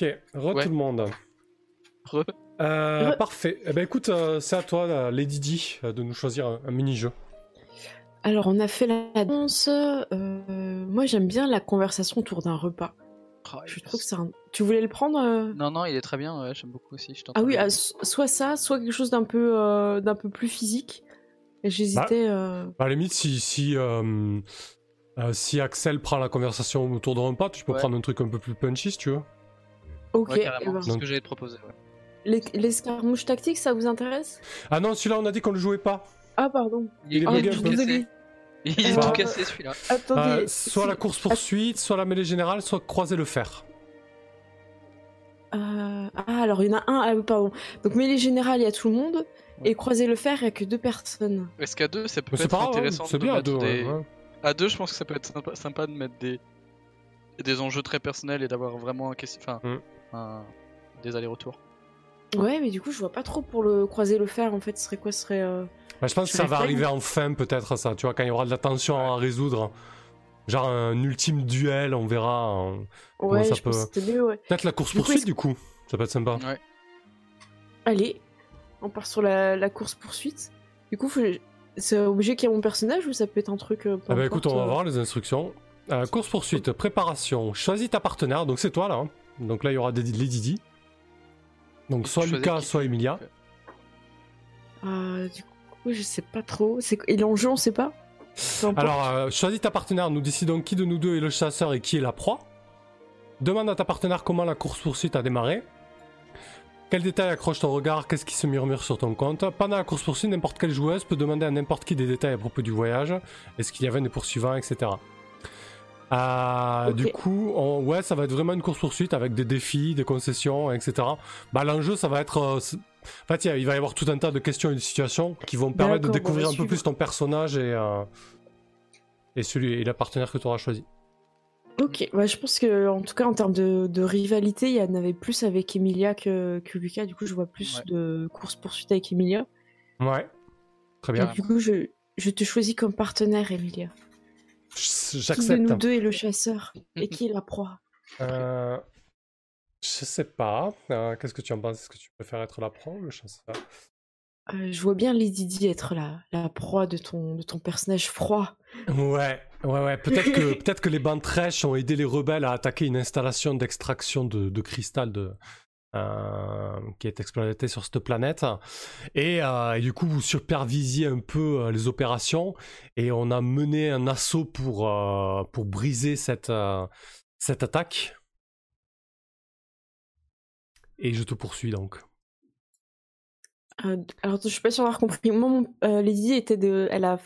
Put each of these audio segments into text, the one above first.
Ok, re Ouais. tout le monde. Re. Euh, Re. Parfait. Eh ben écoute, euh, c'est à toi, là, Lady D, euh, de nous choisir un, un mini-jeu. Alors, on a fait la danse. euh, moi, j'aime bien la conversation autour d'un repas. Oh, Je trouve que c'est un... Tu voulais le prendre euh? Non, non, il est très bien, ouais, j'aime beaucoup aussi. je Ah oui, ah, so- soit ça, soit quelque chose d'un peu, euh, d'un peu plus physique. J'hésitais. euh, À la limite, si, si, euh, euh, si Axel prend la conversation autour d'un repas, tu peux Ouais. prendre un truc un peu plus punchy si tu veux. Ok. Ouais, eh ben, c'est ce que j'allais te proposer. ouais. les- L'escarmouche tactique, ça vous intéresse? Ah non, celui-là, on a dit qu'on le jouait pas. Ah, pardon. Il est suis peu. désolée. Il est tout cassé celui-là. Attendez. Euh, soit si- la course-poursuite, soit la mêlée générale, soit croiser le fer. Euh, Ah, alors il y en a un. Ah, pardon. Donc, mêlée générale, il y a tout le monde. Ouais. Et croiser le fer, il y a que deux personnes. Est-ce qu'à deux, ça peut Mais être pas hein, intéressant c'est de bien à deux. des- ouais, ouais. À deux, je pense que ça peut être sympa, sympa de mettre des... des enjeux très personnels et d'avoir vraiment un... question- enfin, Mm. Un- des allers-retours. Ouais, mais du coup, je vois pas trop pour le croiser le fer. En fait, ce serait quoi Ce serait. euh, Bah, je pense que ça va arriver en fin, peut-être, ça. Tu vois, quand il y aura de la tension à résoudre. Genre un ultime duel, on verra. hein. Comment Ouais, ça je peut- mieux, ouais. Peut-être la Du coup, course-poursuite, est-ce- du coup. Ça peut être sympa. Ouais. Allez, on part sur la, la course poursuite. Du coup, faut- c'est obligé qu'il y ait mon personnage ou ça peut être un truc. euh, Ah bah écoute, on va euh, voir les instructions. Euh, course poursuite, préparation. Choisis ta partenaire. Donc c'est toi là. hein. Donc là il y aura des, les Didi. Donc soit Lucas, soit Emilia. euh, du coup, je sais pas trop. C'est et l'enjeu, on sait pas? Alors euh, choisis ta partenaire. Nous décidons qui de nous deux est le chasseur et qui est la proie. Demande à ta partenaire comment la course poursuite a démarré. Quel détail accroche ton regard? Qu'est-ce qui se murmure sur ton compte? Pendant la course poursuite, n'importe quelle joueuse peut demander à n'importe qui des détails à propos du voyage. Est-ce qu'il y avait des poursuivants, etc. Euh, Ok. Du coup, on- ouais, ça va être vraiment une course poursuite avec des défis, des concessions, etc. Bah, l'enjeu, ça va être. euh, en fait, il va y avoir tout un tas de questions et de situations qui vont permettre de D'accord, découvrir un peu plus ton personnage et, euh, et celui et la partenaire que tu auras choisi. Ok, ouais, je pense que en tout cas en termes de, de rivalité, il y en avait plus avec Emilia que, que Lucas. Du coup, je vois plus Ouais. de course poursuite avec Emilia. Ouais. Très bien. Du coup, je, je te choisis comme partenaire, Emilia. J- Qui de J'accepte. nous deux est le chasseur et qui est la proie? Euh, je sais pas. Euh, Qu'est-ce que tu en penses? Est-ce que tu préfères être la proie ou le chasseur? Euh, Je vois bien Lady Di être la, la proie de ton, de ton personnage froid. Ouais, ouais, ouais. Peut-être que, peut que les bandes trèches ont aidé les rebelles à attaquer une installation d'extraction de, de cristal de, qui est exploitée sur cette planète. Et, euh, et du coup, vous supervisiez un peu euh, les opérations et on a mené un assaut pour, euh, pour briser cette, euh, cette attaque. Et je te poursuis donc. Euh, alors, je suis pas sûre d'avoir compris. Moi, euh, était de, elle a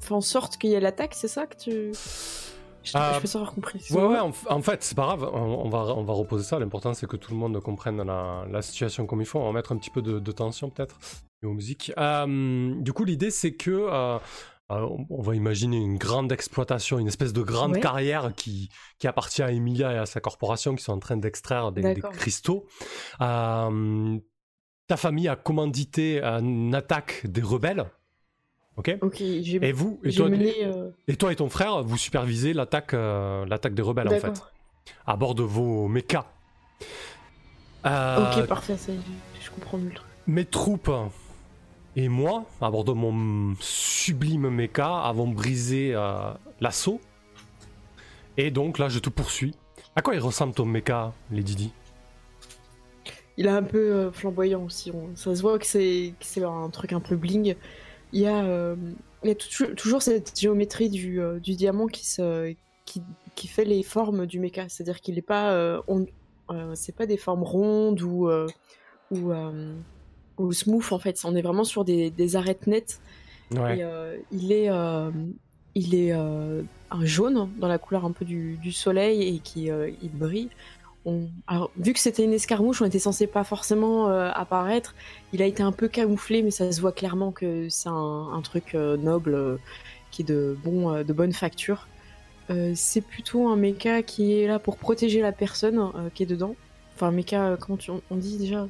fait en sorte qu'il y ait l'attaque, c'est ça que tu. Je, je Euh, suis pas sûre d'avoir compris. Ouais, ouais, en, en fait, c'est pas grave, on, on va, on va reposer ça. L'important, c'est que tout le monde comprenne la, la situation comme il faut. On va mettre un petit peu de, de tension, peut-être, aux musiques. Euh, du coup, l'idée, c'est que. euh, euh, on- va imaginer une grande exploitation, une espèce de grande Ouais. carrière qui, qui appartient à Emilia et à sa corporation qui sont en train d'extraire des, cristaux. Ta famille a commandité une attaque des rebelles. Ok Ok, j'ai Et vous, et toi, mené. euh, et toi et ton frère, vous supervisez l'attaque euh, l'attaque des rebelles en fait, à bord de vos mechas. Euh, Ok, parfait, ça je comprends mieux le truc. mes troupes et moi, à bord de mon sublime mecha, avons brisé l'assaut. Et donc là, je te poursuis. À quoi il ressemble ton mecha, les Didi Il est un peu flamboyant aussi. on- Ça se voit que c'est que c'est un truc un peu bling. Il y a, euh, il y a tou- toujours cette géométrie du, euh, du diamant qui, se, qui, qui fait les formes du mecha. C'est-à-dire qu'il n'est pas. euh, on- euh, c'est pas des formes rondes ou, ou, ou smooth en fait. On est vraiment sur des, des arêtes nettes. Ouais. Et, il est, il est un jaune dans la couleur un peu du, du soleil et qui il brille. On- alors, vu que c'était une escarmouche, on était censé pas forcément euh, apparaître. Il a été un peu camouflé, mais ça se voit clairement que c'est un, un truc euh, noble euh, qui est de, bon, de bonne facture. C'est plutôt un mecha qui est là pour protéger la personne qui est dedans. Enfin, un mecha, comment tu, on, on dit déjà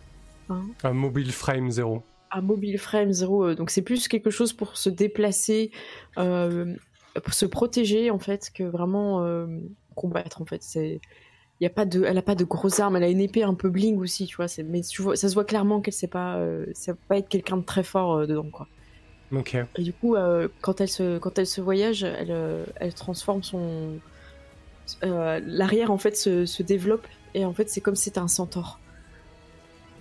Hein? Un mobile frame 0. un mobile frame 0 euh, donc c'est plus quelque chose pour se déplacer pour se protéger en fait que vraiment combattre en fait c'est y a pas de, elle a pas de grosses armes. Elle a une épée un peu bling aussi, tu vois. Mais tu vois, ça se voit clairement qu'elle sait pas, euh, ça va pas être quelqu'un de très fort euh, dedans, quoi. Ok. Et du coup, euh, quand elle se, quand elle se voyage, elle, elle transforme son, l'arrière en fait se, se, développe et en fait c'est comme si c'était un centaure.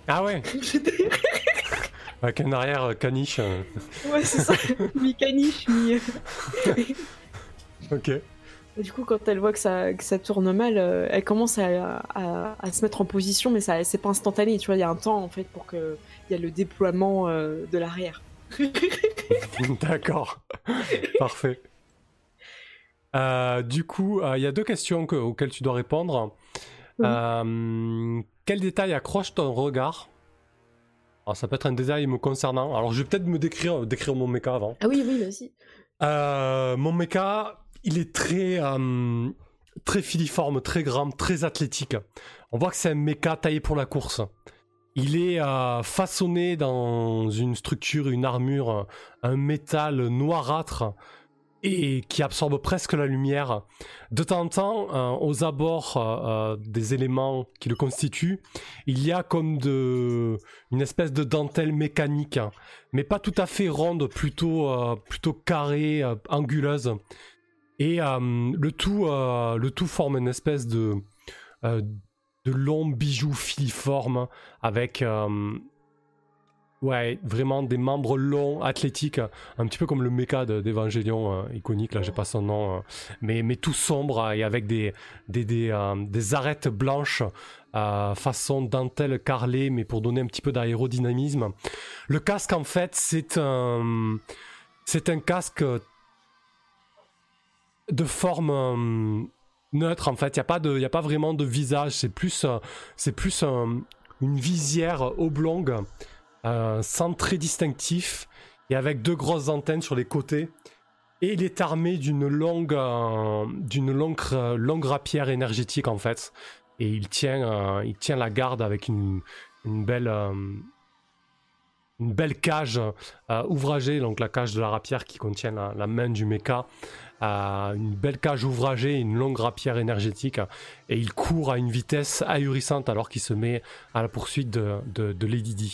Ah ouais. Avec un arrière caniche. Ouais, c'est ça. mi caniche, mi. ok du coup, quand elle voit que ça, que ça tourne mal, euh, elle commence à, à, se mettre en position, mais ça, c'est pas instantané. Tu vois, il y a un temps en fait pour que il y a le déploiement euh, de l'arrière. D'accord, parfait. Euh, du coup, il y a deux questions auxquelles tu dois répondre. quel détail accroche ton regard? Alors, ça peut être un détail me concernant. Alors, je vais peut-être me décrire, décrire mon méca avant. Ah oui, oui, vas-y. mon méca, il est très, euh, très filiforme, très grand, très athlétique. On voit que c'est un méca taillé pour la course. Il est euh, façonné dans une structure, une armure, un métal noirâtre et qui absorbe presque la lumière. De temps en temps, euh, aux abords des éléments qui le constituent, il y a comme une espèce de dentelle mécanique, mais pas tout à fait ronde, plutôt carrée, anguleuse. Et euh, le, tout, euh, le tout forme une espèce de, euh, de long bijou filiforme avec ouais, vraiment des membres longs, athlétiques, un petit peu comme le mecha d'Evangelion iconique, là j'ai pas son nom, mais, mais tout sombre et avec des, des, des, des arêtes blanches façon dentelle carrelée, mais pour donner un petit peu d'aérodynamisme. Le casque en fait c'est un, c'est un casque de forme euh, neutre en fait. Il n'y a, pas vraiment de visage. C'est plus, euh, plus une visière oblongue, euh, sans trait distinctif et avec deux grosses antennes sur les côtés. Et il est armé d'une longue, longue, longue rapière énergétique en fait. Et il tient, la garde avec une, une belle, une belle cage ouvragée, donc la cage de la rapière qui contient la, la main du mecha à une belle cage ouvragée, une longue rapière énergétique, et il court à une vitesse ahurissante alors qu'il se met à la poursuite de, de, Lady D.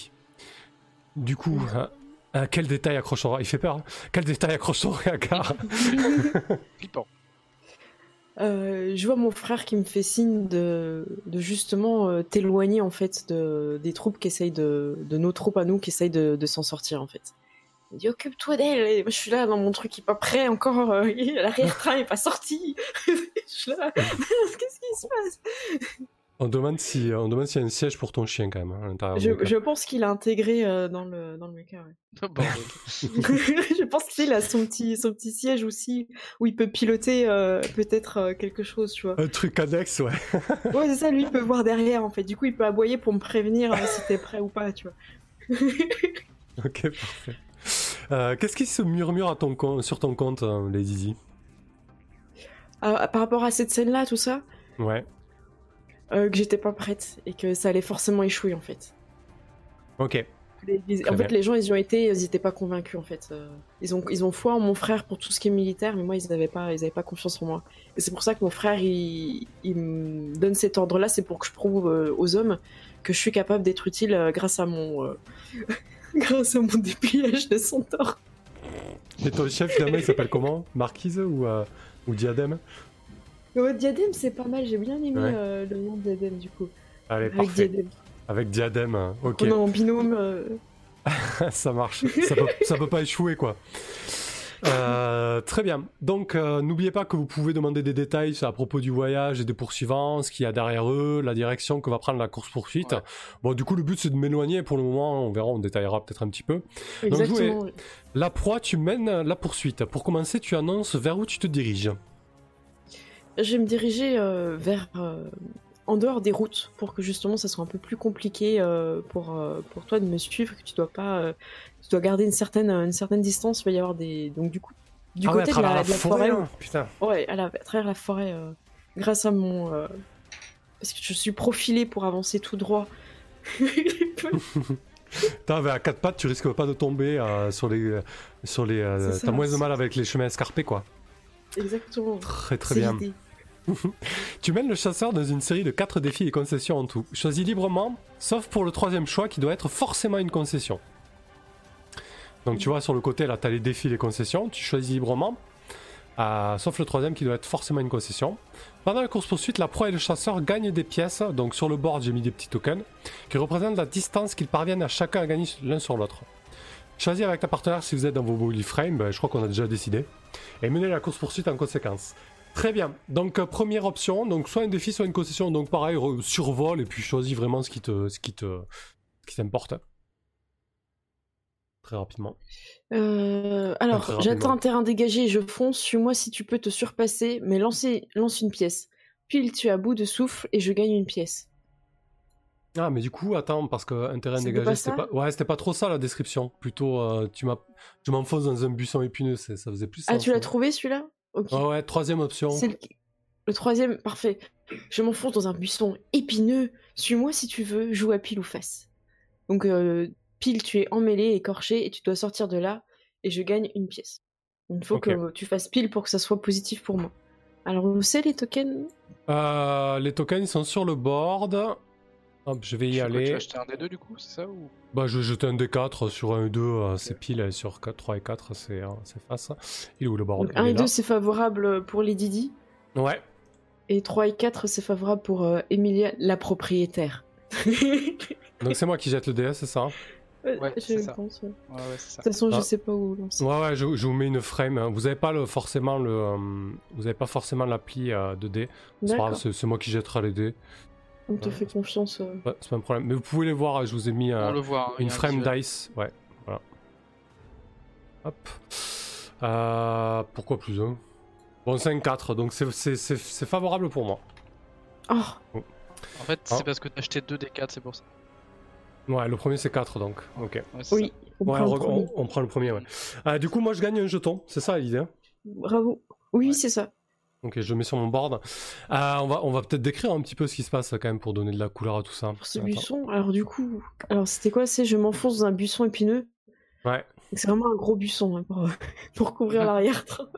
Du coup, euh, euh, quel détail accroche son Il fait peur. Hein quel détail accroche son regard Flippant. Euh, je vois mon frère qui me fait signe de, de justement t'éloigner en fait de, des troupes qui essayent de, de nos troupes à nous qui essayent de, de s'en sortir en fait. Il dit occupe-toi d'elle. Et moi, je suis là dans mon truc qui est pas prêt encore. Euh, l'arrière-train est pas sorti. je suis là. Qu'est-ce qui se passe? On demande si on demande s'il y a un siège pour ton chien quand même hein, à l'intérieur. Je, je, pense qu'il a intégré euh, dans le dans le mecha. Ouais. Oh, je pense qu'il a son petit son petit siège aussi où il peut piloter euh, peut-être quelque chose, tu vois. Un truc annexe, ouais. ouais, c'est ça. Lui, il peut voir derrière en fait. Du coup, il peut aboyer pour me prévenir si t'es prêt ou pas, tu vois. ok, parfait. Euh, qu'est-ce qui se murmure à ton sur ton compte, euh, Lady euh, Par rapport à cette scène-là, tout ça? Ouais. que j'étais pas prête et que ça allait forcément échouer en fait. Ok. en fait, les gens, ils y ont été, ils étaient pas convaincus en fait. Ils ont, ils ont foi en mon frère pour tout ce qui est militaire, mais moi, ils n'avaient pas, ils avaient pas confiance en moi. Et c'est pour ça que mon frère, il, il me donne cet ordre-là, c'est pour que je prouve aux hommes que je suis capable d'être utile grâce à mon, grâce à mon dépillage de centaure. Et ton chef, finalement, il s'appelle comment? Marquise ou, euh, ou Diadème? Diadème, c'est pas mal. J'ai bien aimé euh, le nom de Diadème, du coup. Allez, Avec parfait. Diadème. Avec Diadème, hein. ok. On est en binôme. Euh. ça marche. ça, peut, ça peut pas échouer, quoi. Euh, très bien. Donc, euh, n'oubliez pas que vous pouvez demander des détails à propos du voyage et des poursuivants, ce qu'il y a derrière eux, la direction que va prendre la course-poursuite. Bon, du coup, le but, c'est de m'éloigner pour le moment. On verra, on détaillera peut-être un petit peu. Exactement. la proie, tu mènes la poursuite. Pour commencer, tu annonces vers où tu te diriges. Je vais me diriger euh, vers en dehors des routes pour que justement ça soit un peu plus compliqué pour, pour toi de me suivre, que tu dois pas tu dois garder une certaine, une certaine distance. Il va y avoir des. Donc, du coup, du ah côté de, la, forêt. Hein, putain. Ouais, à, travers la forêt, euh, grâce à mon. Euh, parce que je suis profilé pour avancer tout droit. Putain, à quatre pattes, tu risques pas de tomber euh, sur les. Sur les T'as moins de mal avec les chemins escarpés, quoi. Exactement. Très très bien. tu mènes le chasseur dans une série de 4 défis et concessions en tout. Choisis librement, sauf pour le troisième choix qui doit être forcément une concession. Donc tu vois sur le côté là, tu as les défis et les concessions, tu choisis librement, euh, sauf le troisième qui doit être forcément une concession. Pendant la course poursuite, la proie et le chasseur gagnent des pièces, donc sur le board j'ai mis des petits tokens, qui représentent la distance qu'ils parviennent à chacun à gagner l'un sur l'autre. Choisis avec ta partenaire si vous êtes dans vos bully frames, ben, je crois qu'on a déjà décidé, et menez la course poursuite en conséquence. Très bien. Donc euh, première option, donc soit un défi, soit une concession. Donc pareil, re- survole et puis choisis vraiment ce qui te, ce qui te, ce qui t'importe. Très rapidement. Euh, alors, j'atteins un terrain dégagé et je fonce. Suis-moi si tu peux te surpasser, mais lance une pièce. Pile, tu es à bout de souffle et je gagne une pièce. Ah mais du coup attends parce que un terrain dégagé c'était pas, ouais c'était pas trop ça la description. Plutôt euh, tu m'as, je m'enfonce dans un buisson épineux, ça faisait plus. Ah, sens, tu l'as trouvé celui-là? Ok. Ouais ouais troisième option. Le... le troisième, parfait. Je m'enfonce dans un buisson épineux. Suis-moi si tu veux, joue à pile ou face. Donc, euh, pile, tu es emmêlé, écorché, et tu dois sortir de là, et je gagne une pièce. Il faut que tu fasses pile pour que ça soit positif pour moi. Alors, où c'est les tokens? Euh, les tokens ils sont sur le board. Hop, je vais y fais quoi, Tu aller. as acheté un des deux du coup, c'est ça ou... Bah, je vais jeter un D4 sur 1 et 2, euh, c'est pile, et sur 4, 3 et 4, c'est euh, c'est face. Il est où le Il 1 est et là. 2, c'est favorable pour les Didi? Ouais, Et 3 et 4, c'est favorable pour euh, Emilia, la propriétaire. donc c'est moi qui jette le DS, c'est ça? Ouais, je c'est ça. pense. ouais. Ouais, ouais, c'est ça. De toute façon, Ah. je sais pas où lancer. Ouais, ouais, je, je vous mets une frame. hein. Vous avez pas le, forcément le, euh, vous avez pas forcément l'appli euh, de dés. C'est pas grave, D'accord, c'est c'est moi qui jetterai les dés. On te Ouais. fait confiance. euh. Ouais, c'est pas un problème. Mais vous pouvez les voir, je vous ai mis euh, On le voit. hein, une frame dice. Ouais, voilà. Hop. Euh, pourquoi plus un? Bon, c'est un 4, donc c'est- c'est c'est- c'est favorable pour moi. Oh, En fait, Ah. c'est parce que t'as acheté deux des quatre, c'est pour ça. Ouais, le premier c'est 4, donc. Ok. Ouais, oui, on Ouais, prend on, le premier. on- on prend le premier, ouais. Euh, du coup, moi je gagne un jeton, c'est ça l'idée. hein? Bravo. Oui, Ouais. c'est ça. Ok, je le mets sur mon board. Euh, on va, on va peut-être décrire un petit peu ce qui se passe quand même pour donner de la couleur à tout ça. Pour ce Attends. buisson, alors du coup, alors c'était quoi C'est je m'enfonce dans un buisson épineux? Ouais. C'est vraiment un gros buisson hein, pour, pour couvrir l'arrière-train.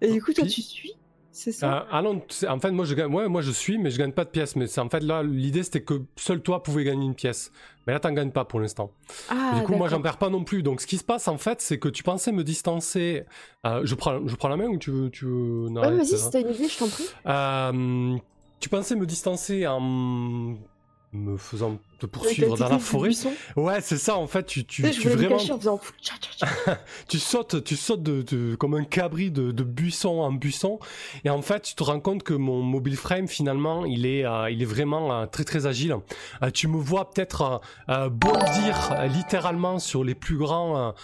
Et du coup, toi, tu suis C'est ça Euh, ah non, en fait, moi je gagne, ouais, moi je suis, mais je gagne pas de pièces. Mais en fait là, l'idée c'était que seul toi pouvais gagner une pièce. Mais là, t'en gagnes pas pour l'instant. Ah, du coup, moi j'en perds pas non plus. Donc, ce qui se passe en fait, c'est que tu pensais me distancer. Euh, je prends, je prends la main ou tu veux, tu veux. non, Ouais, vas-y, si t'as une idée, je t'en prie. Euh, tu pensais me distancer en me faisant te poursuivre dans la forêt. Ouais, c'est ça. En fait, tu, tu, Tu vraiment, en tu sautes, tu sautes de, de- comme un cabri de, de buisson en buisson, et en fait, tu te rends compte que mon mobile frame finalement, il est, euh, il est vraiment euh, très très agile. Euh, tu me vois peut-être bondir littéralement sur les plus grands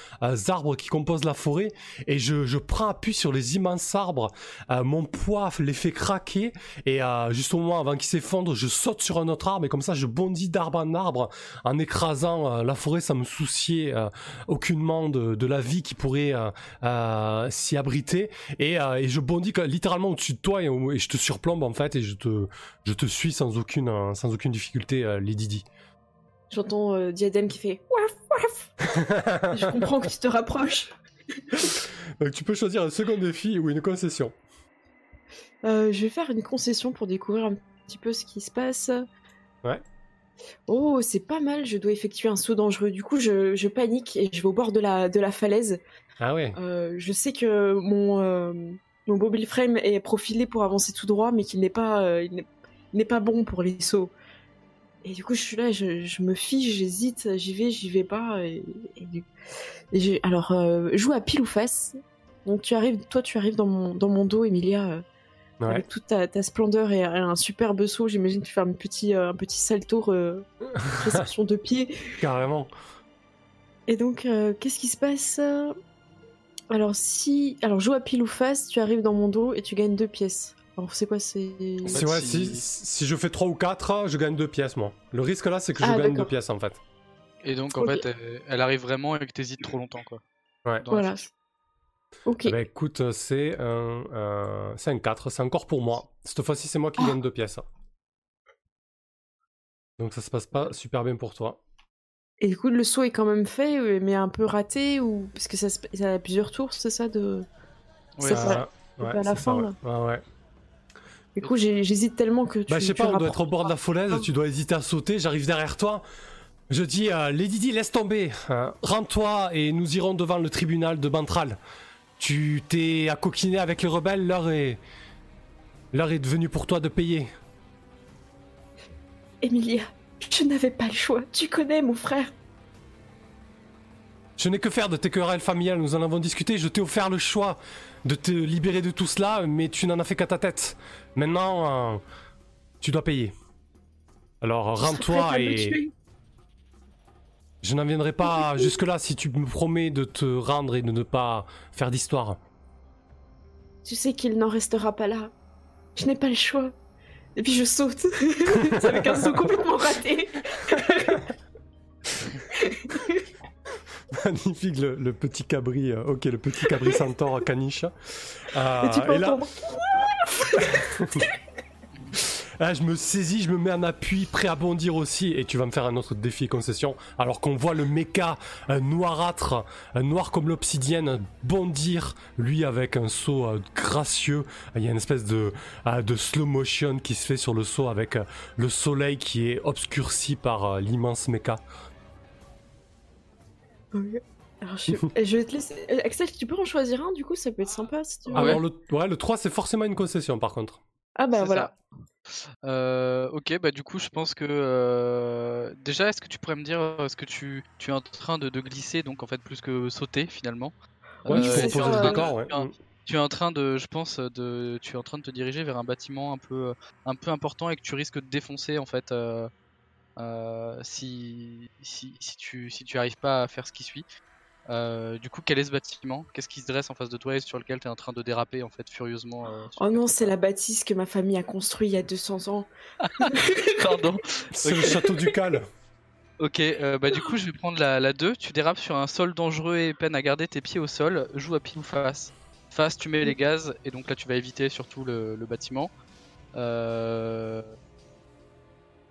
arbres qui composent la forêt, et je, je prends appui sur les immenses arbres. Mon poids les fait craquer, et juste au moment avant qu'ils s'effondrent, je saute sur un autre arbre, et comme ça, je bondis d'arbre en arbre en écrasant euh, la forêt sans me soucier euh, aucunement de, de la vie qui pourrait euh, s'y abriter et, et je bondis littéralement au-dessus de toi et, et je te surplombe en fait et je te, je te suis sans aucune, sans aucune difficulté Lady Di. J'entends euh, Diadème qui fait waf waf. je comprends que tu te rapproches. Donc tu peux choisir un second défi ou une concession. Euh, je vais faire une concession pour découvrir un petit peu ce qui se passe. Ouais. Oh, c'est pas mal, je dois effectuer un saut dangereux. Du coup, je, je panique et je vais au bord de la, de la falaise. Ah ouais Euh, je sais que mon, euh, mon mobile frame est profilé pour avancer tout droit, mais qu'il n'est pas, euh, il n'est- pas bon pour les sauts. Et du coup, je suis là, je, je me fiche, j'hésite, j'y vais, j'y vais pas. Et, alors, euh, joue à pile ou face. Donc, tu arrives, toi, tu arrives dans mon, dans mon dos, Emilia, Ouais. avec toute ta, ta splendeur et un superbe saut. J'imagine que tu fais un petit, euh, un petit salto, euh, réception de pied. Carrément. Et donc, euh, qu'est-ce qui se passe Alors, si. Alors, joue à pile ou face, tu arrives dans mon dos et tu gagnes deux pièces. Alors, c'est quoi C'est? En Si, fait, ouais, si- si, si je fais 3 ou 4, je gagne 2 pièces moi. Le risque là c'est que je Ah, gagne 2 d'accord. pièces en fait. Et donc, en fait, elle, elle arrive vraiment et que t'hésites trop longtemps, quoi. Ouais. dans la Voilà. Ok. Eh ben, écoute, c'est un, euh, c'est un 4, c'est encore pour moi. Cette fois-ci, c'est moi qui Ah. gagne deux pièces. Donc ça se passe pas super bien pour toi. Et du coup, le saut est quand même fait, euh, mais un peu raté ou parce que ça, se- ça a plusieurs tours, c'est ça de. Ouais, C'est Euh, ça. ouais, à la c'est fin, ouais. là. Ouais, ouais. Du coup, j'ai- j'hésite tellement que tu. Bah, je sais tu pas, on doit être au bord de la falaise, tu dois hésiter à sauter, j'arrive derrière toi. Je dis, euh, Lady Di, laisse tomber. hein. Rends-toi et nous irons devant le tribunal de Bantral. Tu t'es à coquiner avec les rebelles, l'heure est. L'heure est devenue pour toi de payer. Emilia, je n'avais pas le choix. Tu connais mon frère. Je n'ai que faire de tes querelles familiales, nous en avons discuté, je t'ai offert le choix de te libérer de tout cela, mais tu n'en as fait qu'à ta tête. Maintenant, euh, tu dois payer. Alors rends-toi et. Je n'en viendrai pas jusque-là si tu me promets de te rendre et de ne pas faire d'histoire. Tu sais qu'il n'en restera pas là. Je n'ai pas le choix. Et puis je saute. C'est avec un saut complètement raté. Magnifique le, le petit cabri, euh, ok, le petit cabri centaure caniche. Euh, et tu peux et là. Ah, je me saisis, je me mets en appui, prêt à bondir aussi, et tu vas me faire un autre défi concession, alors qu'on voit le méca euh, noirâtre, euh, noir comme l'obsidienne, bondir, lui avec un saut euh, gracieux. Il y a une espèce de, euh, de slow motion qui se fait sur le saut avec euh, le soleil qui est obscurci par euh, l'immense méca. Ok. Alors, je... je vais te laisser. Axel, tu peux en choisir un, du coup, ça peut être sympa si tu veux. Ah ouais alors le, ouais, le 3 c'est forcément une concession par contre. Ah bah voilà. ça. Euh, ok, bah du coup, je pense que euh, déjà, est-ce que tu pourrais me dire, euh, est-ce que tu, tu es en train de, de glisser, donc en fait plus que sauter finalement? Oui, tu Euh, peux c'est poser sur, le euh, décor, ouais. tu es en- Tu es en train de, je pense, de, tu es en train de te diriger vers un bâtiment un peu, un peu important et que tu risques de défoncer en fait euh, euh, si, si, si tu, si tu arrives pas à faire ce qui suit? Euh, du coup, quel est ce bâtiment? Qu'est-ce qui se dresse en face de toi et sur lequel tu es en train de déraper en fait furieusement euh, Oh non, c'est la bâtisse que ma famille a construite il y a 200 ans. Pardon. C'est le château du Cal. Ok, euh, bah du coup je vais prendre la, la 2, tu dérapes sur un sol dangereux et peine à garder tes pieds au sol, joue à pile ou face. Face tu mets les gaz et donc là tu vas éviter surtout le, le bâtiment. Euh...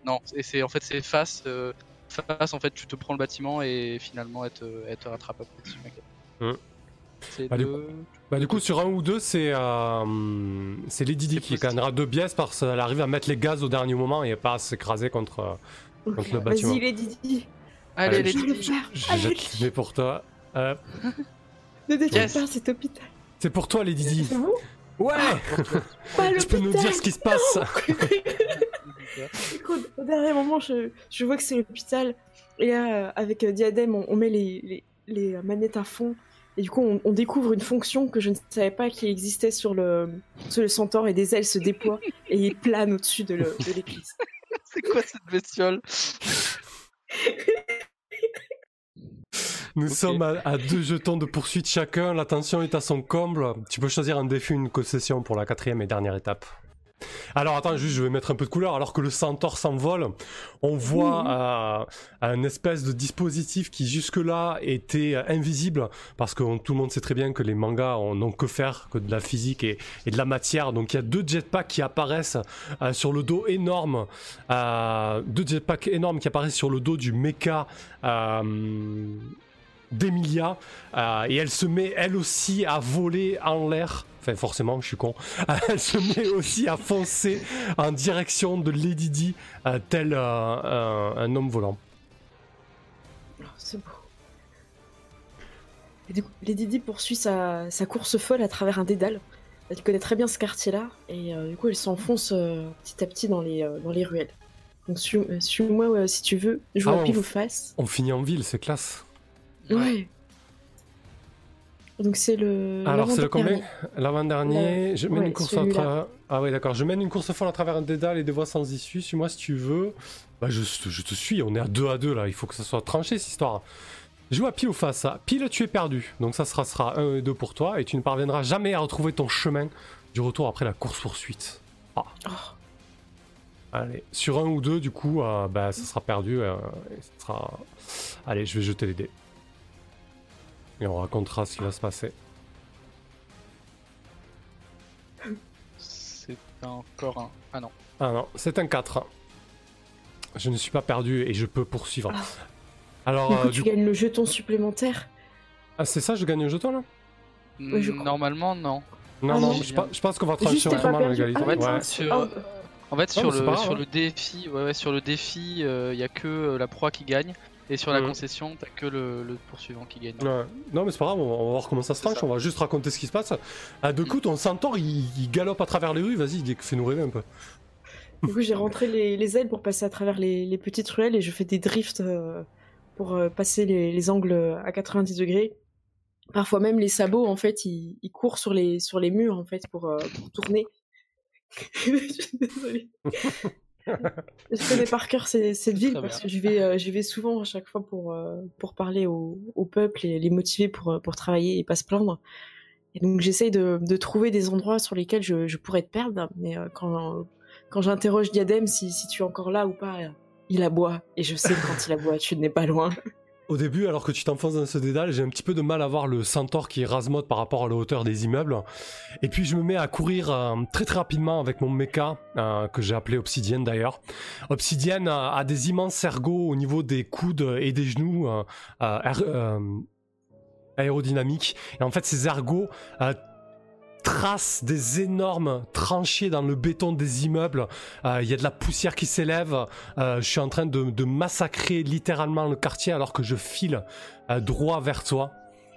Non, et c'est en fait c'est face, euh, face en fait tu te prends le bâtiment et finalement elle te, elle te rattrape après. C'est Bah, du deux- Bah du coup sur un ou deux c'est euh, c'est Lady Di qui gagnera deux pièces parce qu'elle arrive à mettre les gaz au dernier moment et pas à s'écraser contre, euh, le bâtiment. Vas-y, les Didi. Allez, Allez, les Je pour toi. Euh, ne Yes. pas, c'est hôpital. c'est pour toi Lady Di. C'est vous Ouais Pas Tu peux nous dire ce qui se passe Écoute, Au dernier moment, je, je vois que c'est l'hôpital. Et là, euh, avec euh, Diadème, on, on met les, les, les, euh, manettes à fond. Et du coup, on, on découvre une fonction que je ne savais pas qui existait sur le, sur le centaure. Et des ailes se déploient et il plane au-dessus de l'église. C'est quoi cette bestiole? Nous sommes à, à deux jetons de poursuite chacun, la tension est à son comble. Tu peux choisir un défi, une concession pour la quatrième et dernière étape. Alors attends, juste je vais mettre un peu de couleur. Alors que le centaure s'envole, on voit euh, un espèce de dispositif qui jusque-là était euh, invisible parce que on- tout le monde sait très bien que les mangas on- n'ont que faire que de la physique et, et de la matière. Donc il y a deux jetpacks qui apparaissent euh, sur le dos énorme, deux jetpacks énormes qui apparaissent sur le dos du mecha. d'Emilia euh, et elle se met elle aussi à voler en l'air. Enfin forcément, je suis con. Elle se met aussi à foncer en direction de Lady Di, euh, tel euh, un, homme volant. Oh, c'est beau. Et du coup, Lady Di poursuit sa, sa course folle à travers un dédale. Elle connaît très bien ce quartier-là. Et du coup, elle s'enfonce petit à petit dans les, dans les ruelles. Donc, suis- euh, suis-moi si tu veux. Je vois Ah, pile ou face. On finit en ville, c'est classe. Ouais. Donc, c'est le. Alors c'est le combien? L'avant-dernier. Je mène ouais, une course entre. Ah oui d'accord. Je mène une course folle à travers un dédale et des voies sans issue. Suis-moi si tu veux. Bah je, je te suis. On est à 2 à 2 là. Il faut que ça soit tranché cette histoire. Joue à pile ou face. à Pile, tu es perdu. Donc ça sera, sera 1 et 2 pour toi. Et tu ne parviendras jamais à retrouver ton chemin du retour après la course-poursuite. Ah. Oh. Allez. Sur un ou deux, du coup, euh, bah, ça sera perdu. euh, et ça sera... Allez, je vais jeter les dés. Et on racontera ce qui va se passer. C'est encore un. Ah non. Ah non, c'est un 4. Je ne suis pas perdu et je peux poursuivre. Ah. Alors, Du coup, euh, tu du- gagnes le jeton supplémentaire. ah, c'est ça, je gagne un jeton là? Oui, je crois. Normalement, non. Non, Ah non, je, pense- je pense qu'on va trancher perdu. l'égalité. Ah Ouais. mince. Sur- En fait, sur, le, pas sur hein. le défi, ouais, ouais, sur le défi, il y a que euh, la proie qui gagne, et sur la Mhm. concession, t'as que le, le poursuivant qui gagne. Ouais. Non mais c'est pas grave, on va, voir comment ça se tranche, ça. on va juste raconter ce qui se passe. À deux coups, ton centaure il, il galope à travers les rues, vas-y, il- fais-nous rêver un peu. Du coup, j'ai rentré les, les ailes pour passer à travers les, les petites ruelles et je fais des drifts euh, pour euh, passer les, les angles à 90 degrés. Parfois même les sabots, en fait, ils, ils courent sur les, sur les murs, en fait, pour, euh, pour tourner. je suis désolée. Je connais par cœur cette ville parce bien. que j'y vais, euh, vais souvent à chaque fois pour, euh, pour parler au, au peuple et les motiver pour, euh, pour travailler et pas se plaindre. Et donc j'essaye de, de trouver des endroits sur lesquels je, je pourrais te perdre, mais euh, quand, quand j'interroge Diadème si, si tu es encore là ou pas, il aboie. Et je sais que quand il aboie, tu n'es pas loin. Au début, alors que tu t'enfonces dans ce dédale, j'ai un petit peu de mal à voir le centaure qui est rasmode par rapport à la hauteur des immeubles. Et puis je me mets à courir euh, très très rapidement avec mon mecha, euh, que j'ai appelé Obsidienne d'ailleurs. Obsidienne euh, a des immenses ergots au niveau des coudes et des genoux aérodynamiques. Et en fait, ces ergots tracent des énormes tranchées dans le béton des immeubles. Euh, Il y a de la poussière qui s'élève. Euh, je suis en train de, de massacrer littéralement le quartier alors que je file euh, droit vers toi.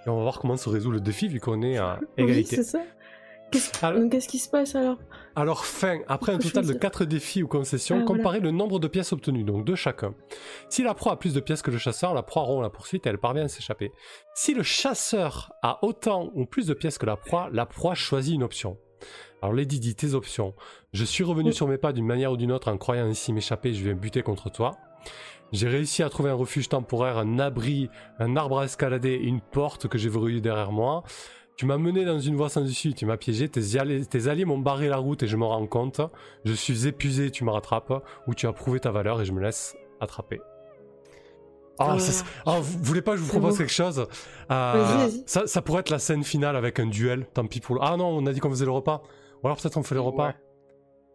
Et on va voir comment se résout le défi vu qu'on est à Oui, égalité. c'est ça. Qu'est-ce Alors- donc, qu'est-ce qui se passe alors? Alors fin, après un total de choisir. 4 défis ou concessions, Ah, voilà. comparez le nombre de pièces obtenues, donc de chacun. Si la proie a plus de pièces que le chasseur, la proie rompt la poursuite et elle parvient à s'échapper. Si le chasseur a autant ou plus de pièces que la proie, la proie choisit une option. Alors Lady dit tes options. Je suis revenu sur mes pas d'une manière ou d'une autre en croyant ainsi m'échapper, je vais buter contre toi. J'ai réussi à trouver un refuge temporaire, un abri, un arbre à escalader et une porte que j'ai verrouillée derrière moi. Tu m'as mené dans une voie sans issue, tu m'as piégé, tes alliés, tes alliés m'ont barré la route et je me rends compte. Je suis épuisé, tu me rattrapes, ou tu as prouvé ta valeur et je me laisse attraper. Ah, ça- ah, vous voulez pas que je vous propose beau. quelque chose? Euh, Vas-y, vas-y. ça, ça pourrait être la scène finale avec un duel, tant pis pour le... Ah non, on a dit qu'on faisait le repas. Ou alors peut-être on fait le repas. Ouais.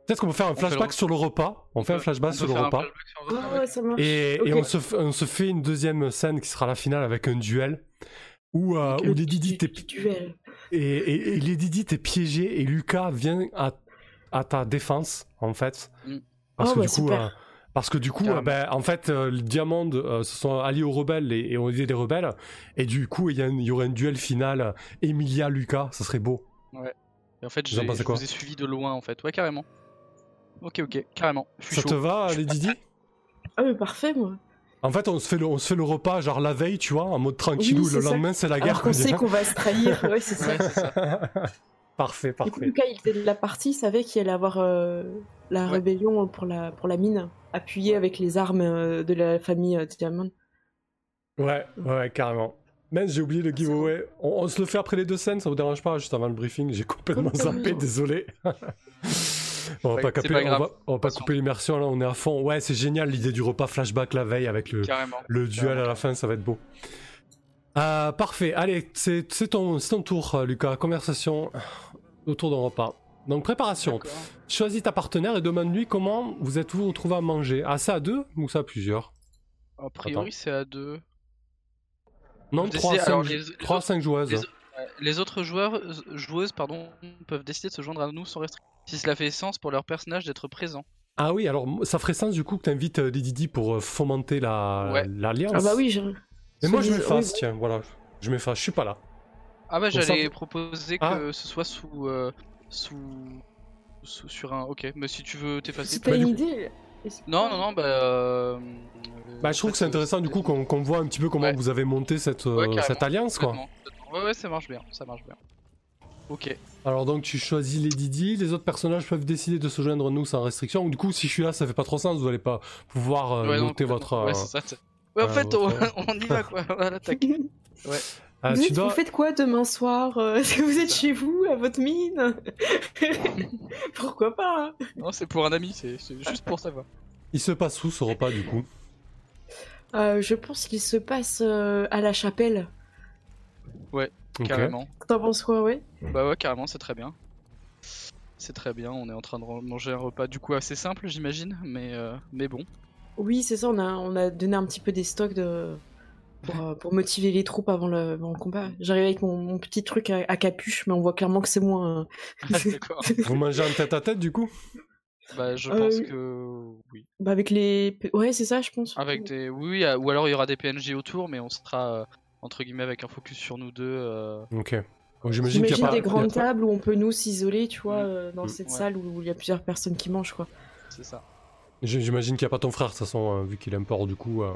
Peut-être qu'on peut faire un le flashback sur le repas. On fait un flashback On sur le repas. flashback sur le repas, Ah ouais. Et, et Ok. on, se, f- on se fait une deuxième scène qui sera la finale avec un duel où, euh, où Lady Di Du- t'es- du duel. et, et, et Lady Di t'es piégé et Lucas vient à, à ta défense en fait. Mm. Parce, Oh, que bah, du coup, euh, parce que du coup, Carrément. euh, ben, en fait, euh, le Diamond euh, se sont alliés aux rebelles et, et ont aidé les rebelles. Et du coup, il y, a un- il y aurait un duel final euh, Emilia-Lucas, ça serait beau. Et en fait, je vous ai suivi de loin, en fait. Ouais, carrément. Ok, ok, carrément. Je suis Ça chaud. te va, Lady Di Ah, mais parfait, moi. En fait, on se, fait le, on se fait le repas genre la veille, tu vois, en mode tranquillou. Oui, le ça. lendemain, c'est la guerre. Alors qu'on sait qu'on va se trahir. Ouais, c'est ça. Ouais, parfait, Du coup, parfait. Lucas, il était de la partie, il savait qu'il allait avoir euh, la Ouais. rébellion pour la, pour la mine, appuyée avec les armes euh, de la famille euh, Diamond. Ouais, ouais, carrément. Mince, j'ai oublié le giveaway. On, on se le fait après les deux scènes, ça vous dérange pas, juste avant le briefing. J'ai complètement zappé, oui. désolé. on va pas, couper, pas on grave. va, on va pas couper l'immersion là, on est à fond. Ouais, c'est génial l'idée du repas flashback la veille avec le, Carrément. le duel à la fin, ça va être beau. Euh, parfait, allez, c'est ton, tour, euh, Lucas. Conversation autour d'un repas. Donc, préparation. Choisis ta partenaire et demande-lui comment vous êtes-vous retrouvés à manger. Ah, ça à deux ou ça à plusieurs? A priori, c'est à deux. Non, Vous 3 décidez- 5, alors, les- les autres- joueuses. Les autres joueurs, euh, joueuses pardon, peuvent décider de se joindre à nous sans restriction. Si cela fait sens pour leur personnage d'être présent. Ah oui, alors ça ferait sens du coup que tu invites Lady Di pour euh, fomenter la Ouais. l'alliance. Ah bah oui, j'ai... Mais moi je m'efface, oui. tiens, voilà. Je m'efface, je suis pas là. Ah bah j'allais ça, proposer Ah. que ce soit sous, euh, sous, sous- sur un. Ok, mais si tu veux t'effacer. Si pas- Bah, une idée... Non non non bah. euh, Bah je trouve que c'est intéressant du coup qu'on voit un petit peu comment Ouais. vous avez monté cette, euh, Ouais, cette alliance quoi. Ouais ouais ça marche bien, ça marche bien. Ok. Alors donc tu choisis Lady Di, les autres personnages peuvent décider de se joindre à nous sans restriction. Du coup si je suis là ça fait pas trop sens, vous allez pas pouvoir euh, Ouais, noter votre... Ouais euh, c'est ça. Ouais en euh, fait on, votre- on y va quoi. Voilà tac. ah, vous, tu êtes- dois... vous faites quoi demain soir euh, Est-ce que vous êtes chez vous, à votre mine Pourquoi pas hein Non c'est pour un ami, c'est c'est juste pour savoir. Il se passe où ce repas du coup? Euh, Je pense qu'il se passe euh, à la chapelle. Ok. Carrément. T'en penses quoi, ouais Bah ouais, carrément, c'est très bien. C'est très bien, on est en train de manger un repas du coup assez simple, j'imagine, mais, euh, mais bon. Oui, c'est ça, on a, on a donné un petit peu des stocks de, pour, euh, pour motiver les troupes avant le, avant le combat. J'arrive avec mon, mon petit truc à, à capuche, mais on voit clairement que c'est moi. Ah, D'accord. Vous mangez en tête à tête du coup? Bah, je Euh, pense que oui. Bah, avec les. Ouais, c'est ça, je pense. Avec des, oui, oui, euh, ou alors il y aura des PNJ autour, mais on sera euh, entre guillemets avec un focus sur nous deux. euh, Ok. Donc, J'imagine qu'il y a pas. des il y a grandes pas- tables où on peut nous s'isoler, tu vois, Mm. euh, dans Mm. cette Ouais. salle où il y a plusieurs personnes qui mangent, quoi. C'est ça. J'imagine qu'il n'y a pas ton frère, de toute façon, euh, vu qu'il importe du coup. euh.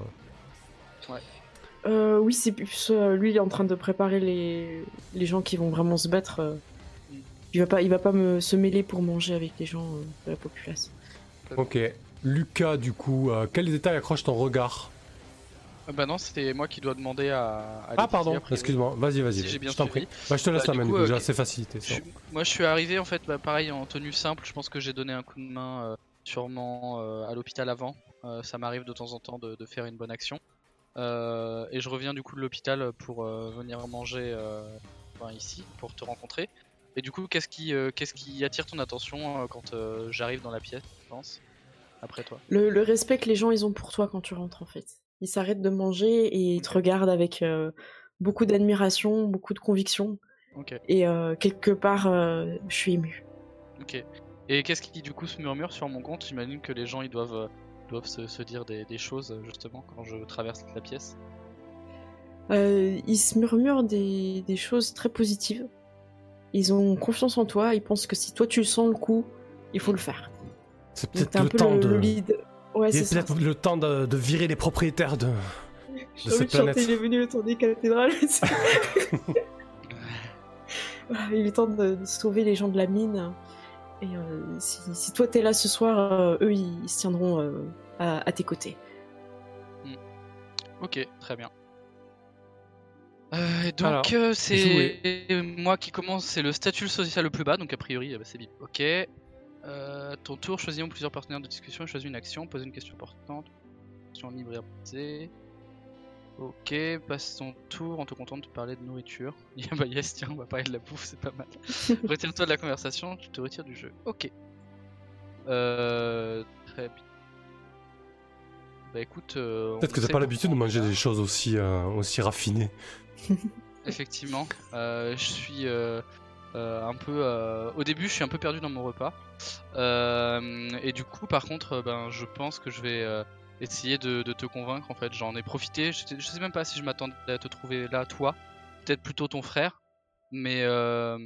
Euh, oui, c'est plus. euh, lui, il est en train de préparer les, les gens qui vont vraiment se battre. euh. Mm. Il va pas, il va pas me, se mêler pour manger avec les gens euh, de la populace. Ok. Lucas, du coup, euh, quels détails accrochent ton regard? Bah non, c'était moi qui dois demander à. à Ah, pardon, excuse-moi. Vas-y, vas-y. Si je t'en prie. Bah, je te laisse Bah, la main, coup, coup, euh, facilité. Ça. Moi, je suis arrivé en fait, bah, pareil en tenue simple. Je pense que j'ai donné un coup de main euh, sûrement euh, à l'hôpital avant. Euh, ça m'arrive de temps en temps de, de faire une bonne action. Euh, et je reviens du coup de l'hôpital pour euh, venir manger euh, enfin, ici pour te rencontrer. Et du coup, qu'est-ce qui, euh, qu'est-ce qui attire ton attention euh, quand euh, j'arrive dans la pièce, je pense Après toi? Le, le respect que les gens ils ont pour toi quand tu rentres, en fait. Ils s'arrêtent de manger et ils te regardent avec euh, beaucoup d'admiration, beaucoup de conviction. Et euh, quelque part, euh, je suis émue. ok. Et qu'est-ce qui du coup se murmure sur mon compte? J'imagine que les gens ils doivent, euh, doivent se, se dire des, des choses justement quand je traverse la pièce. Euh, ils se murmurent des, des choses très positives. Ils ont confiance en toi. Ils pensent que si toi tu sens le coup, il faut le faire. C'est peut-être le peu temps le, de. le lead. Ouais, Il c'est peut-être le temps de, de virer les propriétaires de. De cette chanter, planète. il est venu le temps des cathédrales. Il est temps de, de sauver les gens de la mine. Et euh, si, si toi t'es là ce soir, euh, eux ils, ils se tiendront euh, à, à tes côtés. Ok, très bien. Euh, donc euh, c'est moi qui commence, c'est le statut social le plus bas, donc a priori bah, c'est bip. Ok. Euh, ton tour, choisissons plusieurs partenaires de discussion et choisis une action, pose une question importante, question libre et. Ok, passe ton tour, on te contente de parler de nourriture. Ah bah yes, tiens, on va parler de la bouffe, c'est pas mal. Retire-toi de la conversation, tu te retires du jeu. Ok. Euh, très bien. Bah écoute, euh, Peut-être que t'as pas l'habitude de manger des choses aussi, euh, aussi raffinées. Effectivement, euh, je suis un peu. euh, Au début, je suis un peu perdu dans mon repas. Euh, et du coup, par contre, euh, ben, je pense que je vais euh, essayer de, te convaincre. En fait, j'en ai profité. Je, je sais même pas si je m'attendais à te trouver là, toi. Peut-être plutôt ton frère. Mais euh,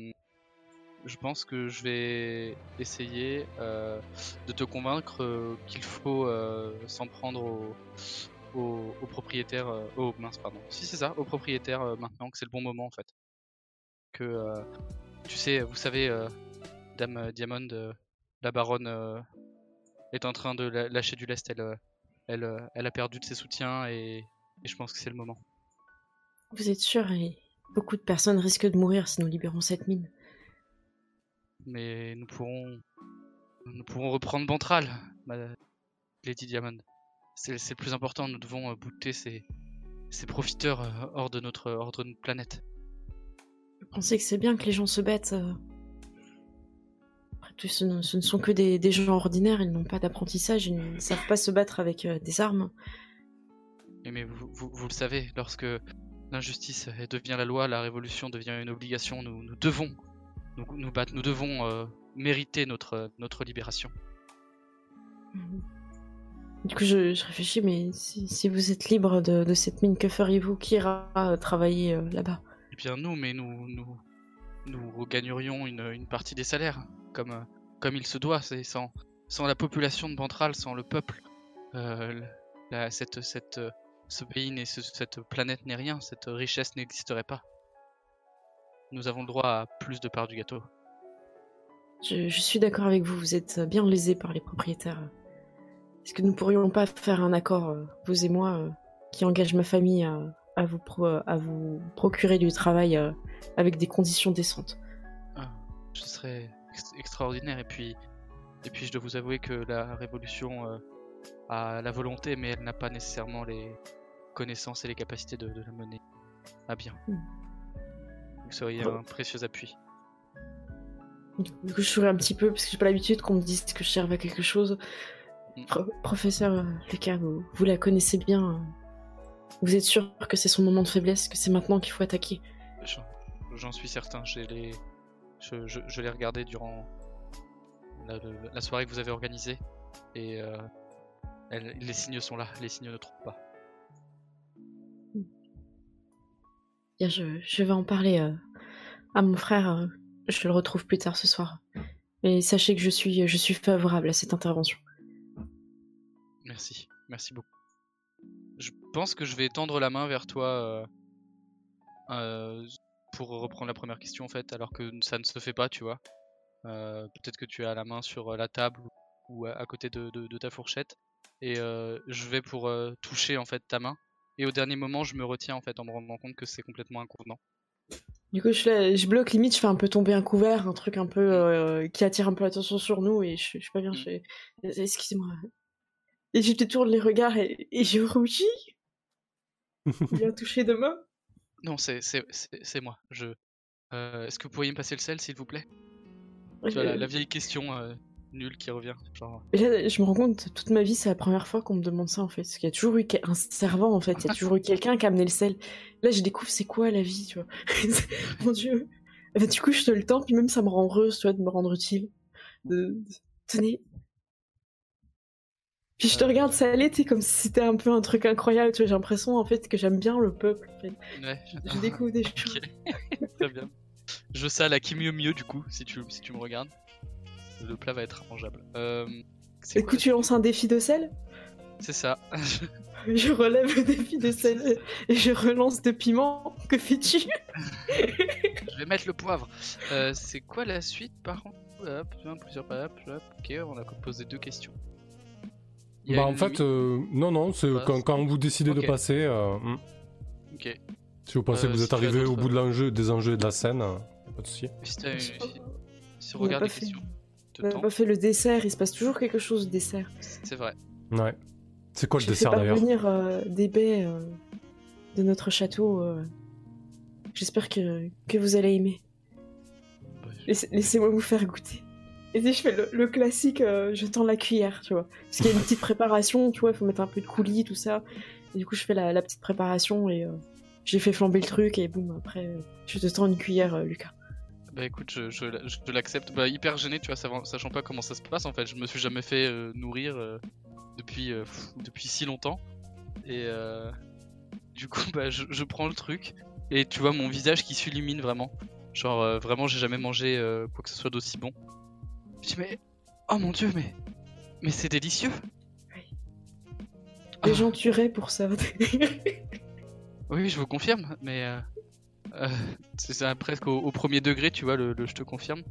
je pense que je vais essayer euh, de te convaincre euh, qu'il faut euh, s'en prendre au, au, au propriétaire, euh, au mince pardon. Si c'est ça, au propriétaire euh, maintenant que c'est le bon moment en fait. Que euh, tu sais, vous savez, euh, Dame euh, Diamond, euh, la baronne est en train de lâcher du lest. Elle, elle, elle a perdu de ses soutiens et, et je pense que c'est le moment. Vous êtes sûr et beaucoup de personnes risquent de mourir si nous libérons cette mine. Mais nous pourrons, nous pourrons reprendre Bantral, Lady Diamond. C'est le plus important. Nous devons bouter ces, ces profiteurs hors de notre, hors de notre planète. Vous pensez que c'est bien que les gens se battent euh. Après tout, ce ne, ce ne sont que des, des gens ordinaires, ils n'ont pas d'apprentissage, ils ne savent pas se battre avec euh, des armes. Et mais vous, vous, vous le savez, lorsque l'injustice devient la loi, la révolution devient une obligation. Nous, nous devons nous, nous battre. Nous devons euh, mériter notre, notre libération. Du coup, je, je réfléchis, mais si, si vous êtes libre de, de cette mine, que feriez-vous? Qui ira travailler euh, là-bas? Bien nous, mais nous, nous, nous regagnerions une, partie des salaires, comme, comme il se doit. Sans, sans la population de Bantral, sans le peuple, euh, cette, cette, ce pays ce- cette planète n'est rien, cette richesse n'existerait pas. Nous avons le droit à plus de parts du gâteau. je, je suis d'accord avec vous, vous êtes bien lésés par les propriétaires. Est-ce que nous pourrions pas faire un accord, euh, vous et moi, euh, qui engage ma famille à, à vous, pro- à vous procurer du travail euh, avec des conditions décentes Ah, ce serait ex- extraordinaire. Et puis, et puis, je dois vous avouer que la révolution euh, a la volonté, mais elle n'a pas nécessairement les connaissances et les capacités de, de la mener à bien. Hmm. Vous seriez un précieux appui. Du coup, je souris un petit peu parce que j'ai pas l'habitude qu'on me dise que je serve à quelque chose. Mm. Pro- professeur Lucas, vous, vous la connaissez bien. Vous êtes sûr que c'est son moment de faiblesse, que c'est maintenant qu'il faut attaquer J'en- suis certain. Les... Je, je- je l'ai regardé durant la, soirée que vous avez organisée. Et euh, elle- les signes sont là. Les signes ne trompent pas. Bien, je, je vais en parler euh, à mon frère. euh, je le retrouve plus tard ce soir. Et sachez que je suis, je suis favorable à cette intervention. Merci. Merci beaucoup. Je pense que je vais tendre la main vers toi euh, euh, pour reprendre la première question en fait, alors que ça ne se fait pas, tu vois. Euh, Peut-être que tu as la main sur la table ou à à côté de, de- de ta fourchette. Et euh, je vais pour toucher en fait ta main. Et au dernier moment, je me retiens en fait en me rendant compte que c'est complètement inconvenant. Du coup, je, je bloque limite, je fais un peu tomber un couvert, un truc un peu euh, qui attire un peu l'attention sur nous, et je, je suis pas bien. Je fais, excusez-moi. Et je détourne les regards et, et je rougis. Bien touché de main. Non, c'est c'est- c'est- c'est moi. Je. euh, Est-ce que vous pourriez me passer le sel, s'il vous plaît? Tu vois, la, la vieille question euh, nulle qui revient. Genre, là, je me rends compte, toute ma vie, c'est la première fois qu'on me demande ça, en fait. Parce qu'il y a toujours eu un servant, en fait. Il y a toujours eu quelqu'un qui a amené le sel. Là, je découvre c'est quoi la vie, tu vois? Mon dieu. Bah, du coup, je te le tends, puis même ça me rend heureuse, tu vois, de me rendre utile. De- Tenez. Puis je te Euh. regarde saler, tu comme si c'était un peu un truc incroyable, tu vois. J'ai l'impression, en fait, que j'aime bien le peuple. en fait. ouais. Je découvre des choses. Très bien. Je sale à qui mieux mieux du coup, si tu, si tu me regardes. Le plat va être mangeable. Euh, quoi Écoute, tu la- lances un défi de sel? C'est ça. Je relève le défi de sel et je relance de piment. Que fais-tu? Je vais mettre le poivre. Euh, c'est quoi la suite par contre? Hop, plusieurs hop, hop. Ok, on a posé deux questions. Il y a Bah, en fait, euh, non, non, c'est quand, vous décidez de passer. euh, hmm. Ok. si vous pensez Euh, que vous si êtes arrivé au bout de l'enjeu, des enjeux et de la scène, euh, pas de souci. Si si- si On a regarde les fait. questions, On n'a pas fait le dessert, il se passe toujours quelque chose au dessert. C'est vrai. Ouais. C'est quoi le Je dessert d'ailleurs parvenir euh, des baies euh, de notre château. euh. J'espère que, que vous allez aimer. Laisse- Laissez-moi vous faire goûter. Et puis je fais le, classique, euh, je tends la cuillère, tu vois. Parce qu'il y a une petite préparation, tu vois, il faut mettre un peu de coulis, tout ça. Et du coup, je fais la, petite préparation et euh, j'ai fait flamber le truc et boum, après, euh, je te tends une cuillère, Lucas. Bah écoute, je, l'accepte. Bah hyper gêné, tu vois, savant- sachant pas comment ça se passe en fait. Je me suis jamais fait nourrir depuis, depuis si longtemps. Et du coup, bah je, je prends le truc et tu vois mon visage qui s'illumine vraiment. Genre vraiment, j'ai jamais mangé quoi que ce soit d'aussi bon. Je dis mais oh mon dieu, mais mais c'est délicieux. Les Ah. gens tueraient pour ça. Oui, je vous confirme, mais euh, euh, c'est ça, presque au, au premier degré, tu vois, le, le je te confirme.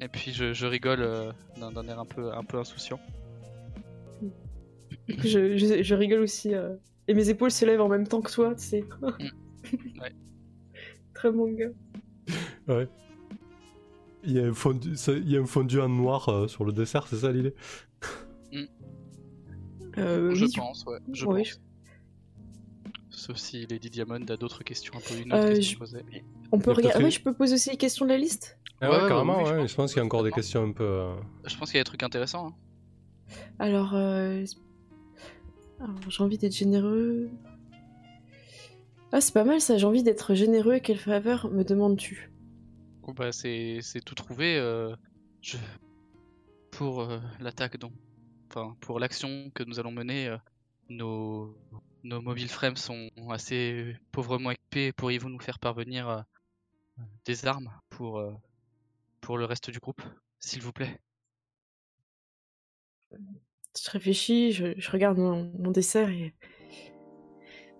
Et puis je, je rigole euh, d'un air un peu, un peu insouciant. je, je- je rigole aussi. euh, Et mes épaules se lèvent en même temps que toi, tu sais. Ouais. Très manga. Ouais. Il y, a un fondu, ça- il y a un fondu en noir euh, sur le dessert, c'est ça l'idée? Euh, je oui, pense, ouais. Je Oui, pense. Sauf si Lady Diamond a d'autres questions un peu une Euh, autre je- question posée. On peut regarder. Oui, je peux poser aussi les questions de la liste? Ah Ouais, ouais, carrément, oui, je ouais. pense Je pense qu'il y a encore des questions un peu. euh, Je pense qu'il y a des trucs intéressants. hein. Alors, euh... Alors, j'ai envie d'être généreux. Ah, c'est pas mal ça, j'ai envie d'être généreux. Quelle faveur me demandes-tu? Bon, bah, c'est tout trouvé. euh. Pour euh, l'attaque, donc. Enfin, pour l'action que nous allons mener, euh, nos... nos mobile frames sont assez pauvrement équipés. Pourriez-vous nous faire parvenir des armes pour, le reste du groupe, s'il vous plaît? Je réfléchis, je, regarde mon, dessert et.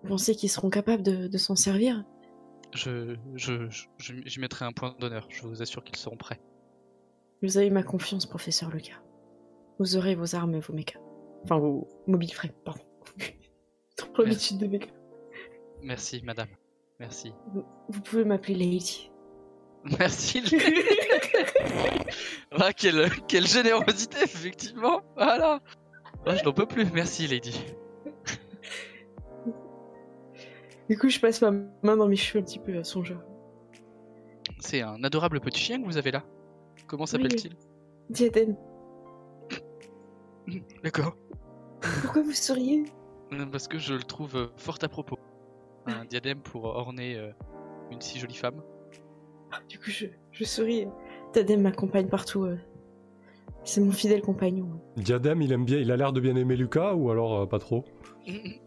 Vous pensez qu'ils seront capables de s'en servir? Je, je, je, je- j'y mettrai un point d'honneur. Je vous assure qu'ils seront prêts. Vous avez ma confiance, professeur Lucas. Vous aurez vos armes et vos mechas. Enfin, vos mobile frames, pardon. Trop l'habitude de mechas. Merci, madame. Merci. Vous, vous pouvez m'appeler Lady. Merci. ah, quelle, quelle générosité, effectivement. Voilà. Ah, je n'en peux plus. Merci, Lady. Du coup, je passe ma main dans mes cheveux un petit peu à son jeu. C'est un adorable petit chien que vous avez là. Comment s'appelle-t-il? Diadème, D'accord. pourquoi vous souriez? Euh, Parce que je le trouve euh, fort à propos. Un diadème pour orner euh, une si jolie femme. Du coup, je, je souris. Tadem m'accompagne partout. euh. C'est mon fidèle compagnon. Diadème, il aime bien, il a l'air de bien aimer Lucas ou alors euh, pas trop?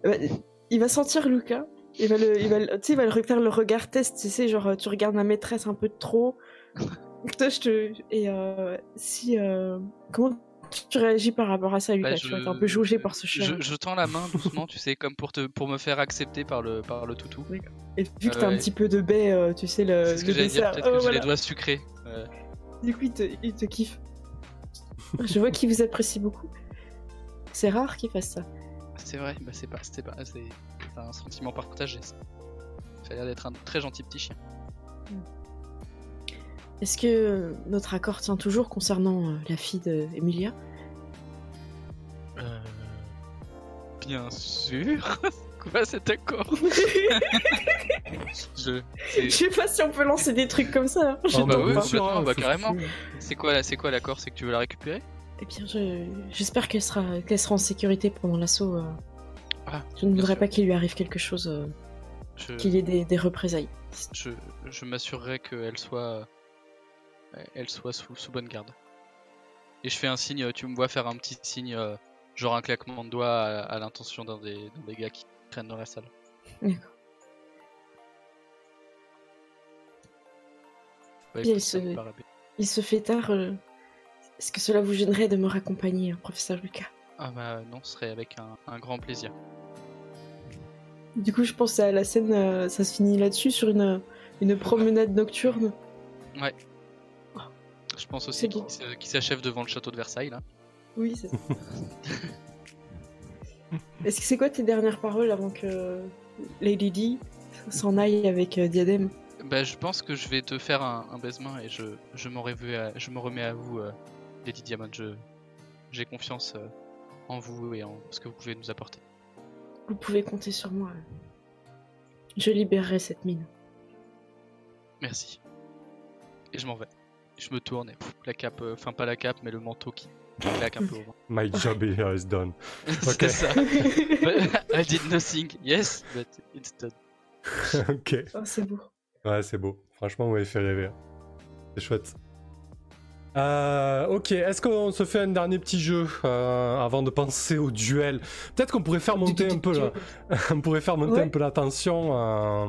Euh, Il va sentir Lucas. Il va le, il va, le- il va le faire le regard test. Tu sais, genre, tu regardes ma maîtresse un peu trop. Toi, je te. Et euh, si. euh, Comment tu réagis par rapport à ça, Lucas? Bah, Tu je- être un peu jaugé par ce chien. Je, je tends la main doucement, tu sais, comme pour, te, pour me faire accepter par le, par le toutou. Et vu que t'as un Ouais. petit peu de baie, euh, tu sais, le, C'est ce que j'allais dire, peut-être oh, que j'ai voilà. les doigts sucrés. Euh, Du coup, il te, il te kiffe. Je vois qu'il vous apprécie beaucoup. C'est rare qu'il fasse ça. c'est vrai, bah c'est pas, c'était pas, c'est c'est un sentiment partagé. Ça, Ça a l'air d'être un très gentil petit chien. Est-ce que notre accord tient toujours concernant euh, la fille d'Emilia Euh, Bien sûr. Quoi cet accord? Je. Sais pas si on peut lancer des trucs comme ça. hein. Sais bah oui, bien sûr, complètement, hein, bah carrément. C'est quoi, la- c'est quoi l'accord? C'est que tu veux la récupérer? Eh bien, je- j'espère qu'elle sera, qu'elle sera en sécurité pendant l'assaut. euh. Ah, je ne voudrais sûr. pas qu'il lui arrive quelque chose, euh, Je, qu'il y ait des, des représailles. je, je m'assurerai qu'elle soit, elle soit sous, sous bonne garde. Et je fais un signe, tu me vois faire un petit signe, euh, genre un claquement de doigts à, à l'intention d'un des, gars qui traînent dans la salle. D'accord. Ouais. Il se fait tard. euh, Est-ce que cela vous gênerait de me raccompagner, hein, professeur Lucas? Ah bah non, ce serait avec un, un grand plaisir. Du coup, je pense à la scène, euh, ça se finit là-dessus, sur une, une promenade nocturne. Je pense aussi qu'il qu'il s'achève devant le château de Versailles là. Oui, c'est ça. Est-ce que c'est quoi tes dernières paroles avant que Lady D s'en aille avec euh, Diadème Bah, je pense que je vais te faire un, un baisement et je, je, m'en remets à, je me remets à vous, euh, Lady Diamond. Je, j'ai confiance euh, en vous et en ce que vous pouvez nous apporter. Vous pouvez compter sur moi. Je libérerai cette mine. Merci. Et je m'en vais. Je me tourne et pff, la cape, euh, enfin pas la cape, mais le manteau qui claque un peu au vent. My job is done. Ok. C'est ça. I did nothing. Yes, but it's done. ok. Oh, c'est beau. Ouais, c'est beau. Franchement, vous m'avez fait rêver. C'est chouette. Euh, ok, est-ce qu'on se fait un dernier petit jeu euh, avant de penser au duel? Peut-être qu'on pourrait faire monter un peu, là. on pourrait faire monter Ouais. un peu la tension euh,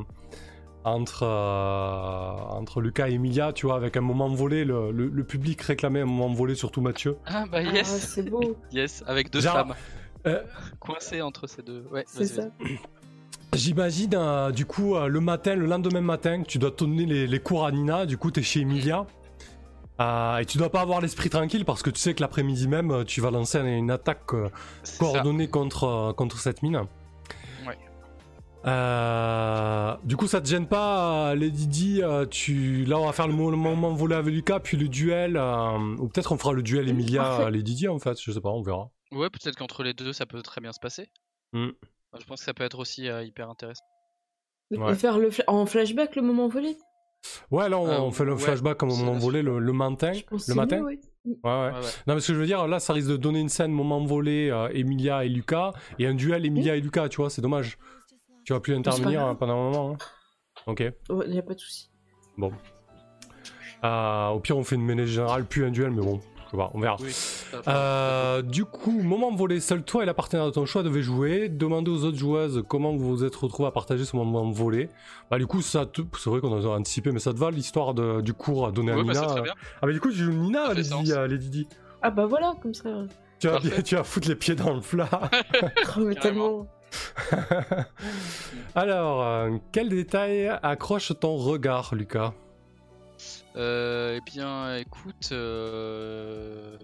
entre euh, entre Lucas et Emilia, tu vois, avec un moment volé. Le, le- le public réclamait un moment volé, surtout Mathieu. Ah bah Ah, yes, c'est beau. yes, avec deux Genre, femmes euh, coincées entre ces deux. Ouais, C'est ça. J'imagine, euh, du coup, euh, le matin, le lendemain matin, tu dois donner les, les cours à Nina, du coup, t'es chez Emilia. Euh, et tu dois pas avoir l'esprit tranquille parce que tu sais que l'après-midi même, euh, tu vas lancer une, une attaque euh, ça. coordonnée contre, euh, contre cette mine. Ouais. Euh, du coup, ça te gêne pas, Lady Di tu... Là, on va faire le mo- le moment volé avec Lucas, puis le duel. euh, Ou peut-être on fera le duel. Emilia-Lady Di, en fait. Je sais pas, on verra. Ouais, peut-être qu'entre les deux, ça peut très bien se passer. Hmm. Je pense que ça peut être aussi euh, hyper intéressant. Ouais. faire le en flashback le moment volé? Ouais, là, on, Euh, on fait le ouais, flashback comme au c'est moment la volé le, le matin. Le matin mieux. Ouais, ouais. Ouais, ouais. Non, mais ce que je veux dire, là, ça risque de donner une scène moment volé, euh, Emilia et Lucas, et un duel Emilia et Lucas, tu vois, c'est dommage. Tu vas plus intervenir euh, pendant un moment. hein. Ok. Il n'y a pas de souci. Euh, au pire, on fait une mêlée générale, puis un duel, mais bon, je on verra. Oui. Euh, du coup, moment volé, seul toi et la partenaire de ton choix devaient jouer. Demandez aux autres joueuses comment vous vous êtes retrouvés à partager ce moment volé. Bah, du coup, ça te... c'est vrai qu'on a anticipé, mais ça te va l'histoire de- du cours à Ouais, bah, Nina très euh. bien. Ah, bah, du coup, je joue Nina, sens. euh, Lady Di. Ah bah voilà, comme ça. Tu vas, tu vas foutre les pieds dans le plat. Oh, mais tellement. Alors, quel détail accroche ton regard, Lucas? Eh bien, écoute, euh,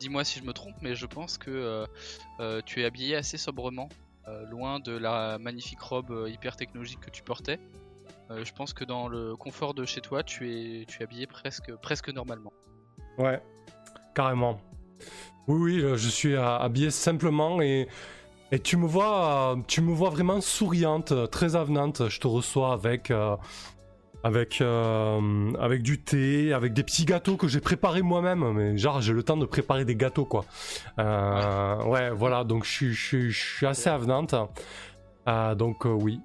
dis-moi si je me trompe, mais je pense que euh, euh, tu es habillé assez sobrement, euh, loin de la magnifique robe euh, hyper technologique que tu portais. Euh, je pense que dans le confort de chez toi, tu es, tu es habillé presque, presque normalement. Ouais, carrément. Oui, oui, euh, je suis euh, habillé simplement et, tu me vois, euh, tu vois vraiment souriante, euh, très avenante. Je te reçois avec, euh, avec, euh, avec du thé, avec des petits gâteaux que j'ai préparés moi-même. Mais genre, j'ai le temps de préparer des gâteaux, quoi. Euh, ouais. voilà, donc je suis- assez avenante. Euh, donc, oui.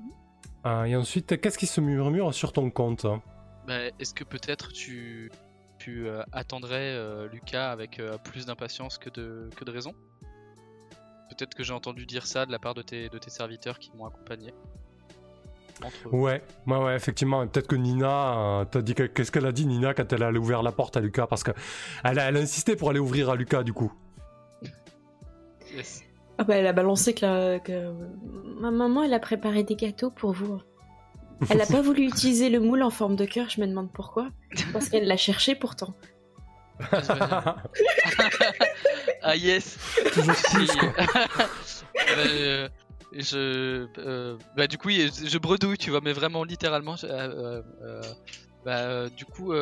Et ensuite, qu'est-ce qui se murmure sur ton compte? Bah, Est-ce que peut-être tu, tu attendrais Lucas avec plus d'impatience que de, raison? Peut-être que j'ai entendu dire ça de la part de tes serviteurs qui m'ont accompagné. Entre eux. Ouais, ouais, ouais, effectivement. Peut-être que Nina, euh, t'as dit que- qu'est-ce qu'elle a dit Nina quand elle a ouvert la porte à Lucas? Parce que elle a, elle a insisté pour aller ouvrir à Lucas du coup. Yes. Ah bah, elle a balancé que, la, que ma maman, elle a préparé des gâteaux pour vous. Elle a pas voulu utiliser le moule en forme de cœur, je me demande pourquoi. Parce qu'elle l'a cherché pourtant. ah yes Toujours plus, quoi. Bah, euh, je, euh, bah, du coup, je, je bredouille, tu vois, mais vraiment littéralement. euh, euh, bah, du coup,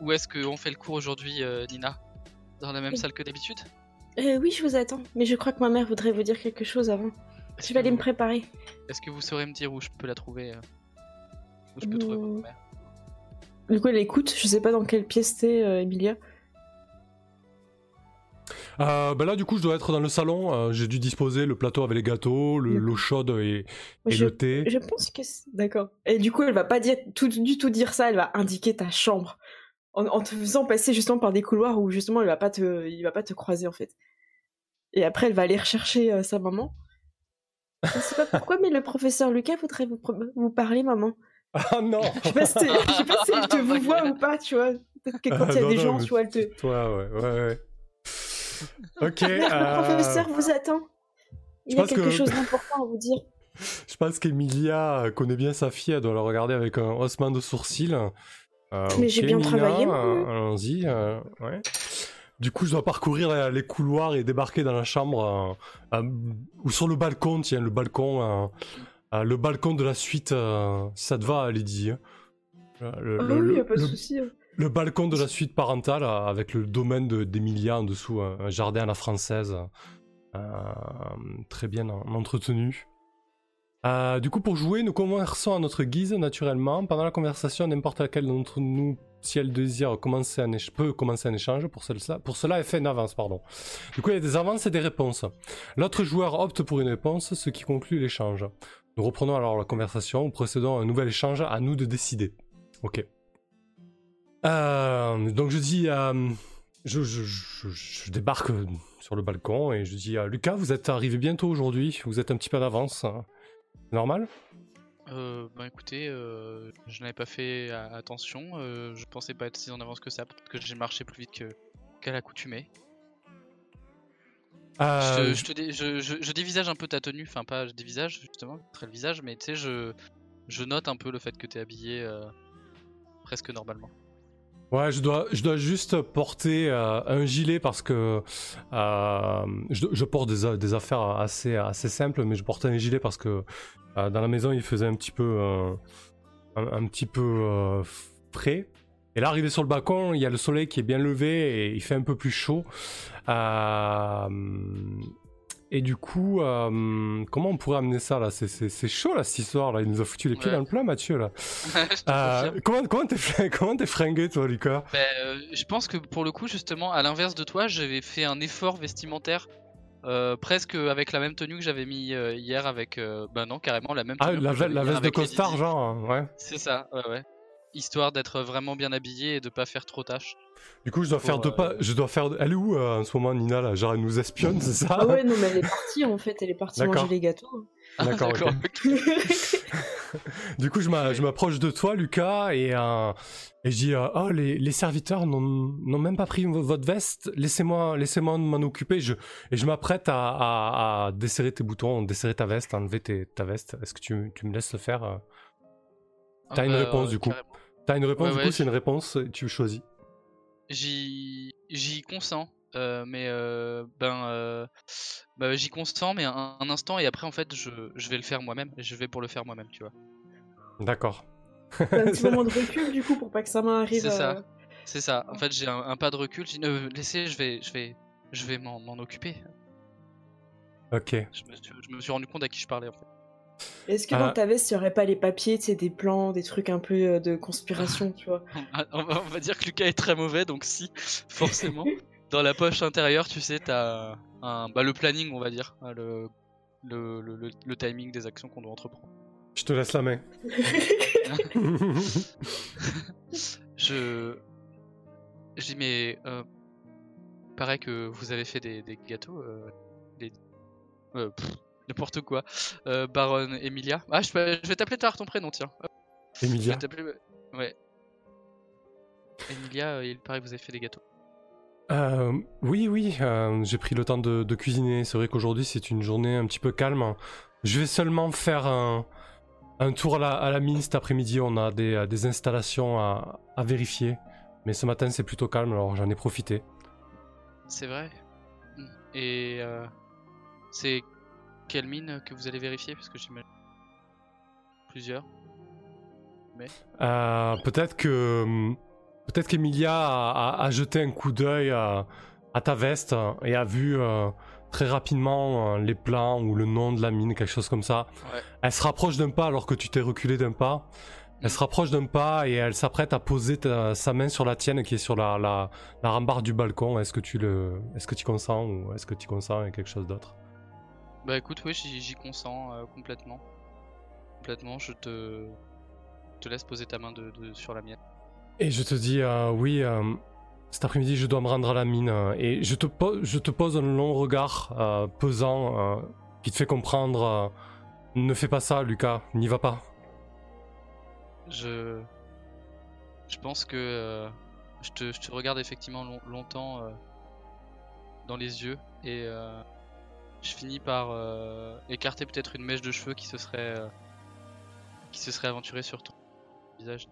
où, est-ce qu'on fait le cours aujourd'hui, Nina? Dans la même Oui. salle que d'habitude? Oui, je vous attends. Mais je crois que ma mère voudrait vous dire quelque chose avant. Je vais aller me préparer. Est-ce que vous saurez me dire où je peux la trouver Où je peux trouver votre mère Du coup, elle écoute. Je sais pas dans quelle pièce t'es, Emilia. Euh, bah là, du coup, je dois être dans le salon. euh, J'ai dû disposer le plateau avec les gâteaux, le- l'eau chaude et, et je, le thé. je pense que c'est... D'accord. Et du coup, elle va pas dire, tout, du tout dire ça. Elle va indiquer ta chambre. En, en te faisant passer justement par des couloirs où justement, elle va pas te, il va pas te croiser en fait. Et après, elle va aller rechercher euh, sa maman. Je sais pas pourquoi, mais le professeur Lucas voudrait vous, parler, maman. Ah non Je sais pas si, je sais pas si elle te vous voit ou pas, tu vois. Peut-être que quand il y a Non, des non, gens, tu vois, elle te... Toi, ouais, ouais, ouais. Ok. Le euh, professeur vous attend. Il y a quelque que- chose d'important à vous dire. Je pense qu'Emilia connaît bien sa fille, elle doit la regarder avec un haussement de sourcil. Euh, Mais j'ai bien Nina, travaillé, euh, Allons-y. euh, ouais. Du coup, je dois parcourir les couloirs et débarquer dans la chambre ou sur le balcon. Tiens, le balcon, le balcon de la suite. si ça te va, Lydie. hein. Euh, Le, Ah le- oui, y le- a pas de le- souci. Hein. le balcon de la suite parentale euh, avec le domaine de- d'Emilia en dessous, un, un jardin à la française, euh, très bien en- entretenu. Euh, du coup, pour jouer, nous conversons à notre guise naturellement. Pendant la conversation, n'importe laquelle d'entre nous, si elle désire commencer un peut commencer un échange. Pour cela, pour cela, elle fait une avance, pardon. Du coup, il y a des avances et des réponses. L'autre joueur opte pour une réponse, ce qui conclut l'échange. Nous reprenons alors la conversation, nous procédons à un nouvel échange, à nous de décider. Ok. Euh, donc je dis, euh, je, je- je- je débarque sur le balcon et je dis, euh, Lucas, vous êtes arrivé bientôt aujourd'hui, vous êtes un petit peu d'avance, hein. normal? Euh, bah écoutez, euh, je n'avais pas fait attention, euh, je pensais pas être si en avance que ça, peut-être que j'ai marché plus vite qu'à l'accoutumée. Je, je te dé- je, je- je dévisage un peu ta tenue, enfin pas je dévisage justement, très le visage, mais tu sais, je, note un peu le fait que t'es habillé presque normalement. Ouais, je dois, je dois juste porter euh, un gilet parce que euh, je, porte des, affaires assez, assez simples, mais je portais un gilet parce que euh, dans la maison il faisait un petit peu, un, un petit peu frais. Et là, arrivé sur le balcon, il y a le soleil qui est bien levé et il fait un peu plus chaud. Et du coup, euh, comment on pourrait amener ça là? C'est- chaud là cette histoire là. Il nous a foutu les pieds Ouais. dans le plat, Mathieu là. Euh, comment comment t'es comment fringué toi, Lucas? Ben, euh, je pense que pour le coup, justement, à l'inverse de toi, j'avais fait un effort vestimentaire. presque avec la même tenue que j'avais mis hier avec euh, bah non carrément la même Ah, tenue la, que j'avais la hier veste de costard, genre, ouais. c'est ça ouais ouais histoire d'être vraiment bien habillé et de pas faire trop tâche Du coup, je dois faire deux euh, pas. Je dois faire. Elle est où euh, en ce moment, Nina là Genre, elle nous espionne, c'est ça? Ah ouais, non, mais elle est partie en fait. Elle est partie D'accord. manger les gâteaux. D'accord, ok. ok. Du coup, je m'a- je m'approche de toi, Lucas, et, euh, et je dis euh, Oh, les, les serviteurs n'ont même pas pris vo- votre veste. Laissez-moi laissez m'en occuper. Je, et je m'apprête à, à, à desserrer tes boutons, desserrer ta veste, enlever tes- ta veste. Est-ce que tu, tu me laisses le faire euh? T'as Ah une bah, réponse, euh, du coup. T'as une réponse, du coup, c'est une réponse, tu choisis. J'y j'y consens, euh, mais euh, ben euh, bah, j'y consens, mais un, un instant et après en fait je, je vais le faire moi-même. Je vais pour le faire moi-même, tu vois. D'accord. T'as un petit moment de recul du coup pour pas que sa main arrive. C'est ça. euh, C'est ça. En fait j'ai un, un pas de recul. Je dis euh, laissez, je vais je vais je vais m'en m'en occuper. Ok. Je me, suis, je me suis rendu compte à qui je parlais en fait. Est-ce que dans ta veste, il n'y aurait pas les papiers, tu sais, des plans, des trucs un peu de conspiration, tu vois? On va, dire que Lucas est très mauvais, donc si, forcément. dans la poche intérieure, tu sais, t'as un, bah, le planning, on va dire, hein, le, le, le, timing des actions qu'on doit entreprendre. Je te laisse la main. je. Je dis, mais. Euh, paraît que vous avez fait des, des gâteaux. Euh, des... Euh, N'importe quoi. Euh, Baron Emilia. Ah, je, je vais t'appeler tard ton prénom, tiens. Emilia. Ouais. Emilia, il paraît que vous avez fait des gâteaux. Euh, oui, oui, euh, j'ai pris le temps de, cuisiner. C'est vrai qu'aujourd'hui c'est une journée un petit peu calme. Je vais seulement faire un, tour à la, mine cet après-midi. On a des, des installations à, vérifier. Mais ce matin c'est plutôt calme, alors j'en ai profité. C'est vrai. Et euh, c'est quelle mine que vous allez vérifier Parce que j'imagine plusieurs. Mais... Peut-être que Peut-être qu'Emilia a, jeté un coup d'œil à, ta veste et a vu euh, très rapidement euh, les plans ou le nom de la mine, quelque chose comme ça. Elle se rapproche d'un pas alors que tu t'es reculé d'un pas. Elle se rapproche d'un pas et elle s'apprête à poser sa main sur la tienne qui est sur la, la, rambarde du balcon. Est-ce que tu le, est-ce que tu consens ou est-ce que tu consens à quelque chose d'autre? Bah écoute, oui, j'y consens euh, complètement. Complètement, je te, te laisse poser ta main de sur la mienne. Et je te dis, euh, oui, euh, cet après-midi, je dois me rendre à la mine. Et je te, je te pose un long regard pesant qui te fait comprendre ne fais pas ça, Lucas, n'y va pas. Je. Je pense que. je, te, je, te, regarde effectivement longtemps dans les yeux et je finis par écarter peut-être une mèche de cheveux qui se serait. qui se serait aventurée sur ton visage.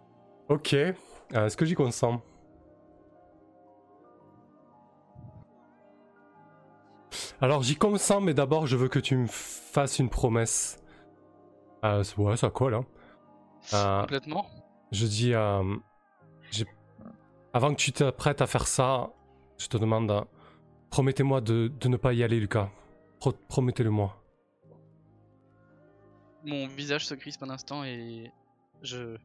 Ok, euh, est-ce que j'y consens? Alors j'y consens, mais d'abord je veux que tu me fasses une promesse. Euh, ouais, ça colle. Hein. Euh, Complètement. Je dis, euh, avant que tu t'apprêtes à faire ça, je te demande, promettez-moi de, ne pas y aller, Lucas. Promettez-le-moi. Mon visage se crispe un instant et je,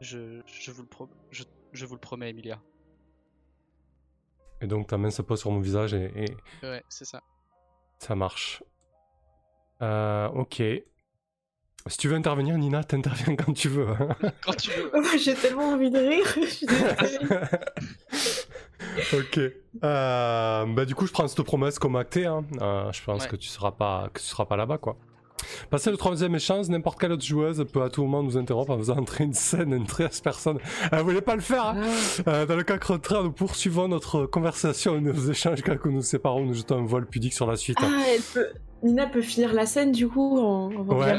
je, je, vous, le je, je vous le promets, Emilia. Et donc ta main se pose sur mon visage et. Ouais, c'est ça. Ça marche. Euh, ok. Si tu veux intervenir, Nina, t'interviens quand tu veux. Hein. quand tu veux. J'ai tellement envie de rire. ok. Euh, bah du coup, je prends cette promesse comme actée. Hein. Euh, je pense que tu seras pas, que tu seras pas là-bas, quoi. Passer le troisième échange, n'importe quelle autre joueuse peut à tout moment nous interrompre en faisant entrer une scène, une 13 personnes. Elle voulait pas le faire. Hein. Ah. Euh, dans le cas contraire, nous poursuivons notre conversation et nos échanges quand nous séparons, nous jetons un voile pudique sur la suite. Ah, elle peut... Nina peut finir la scène du coup en, en ouais.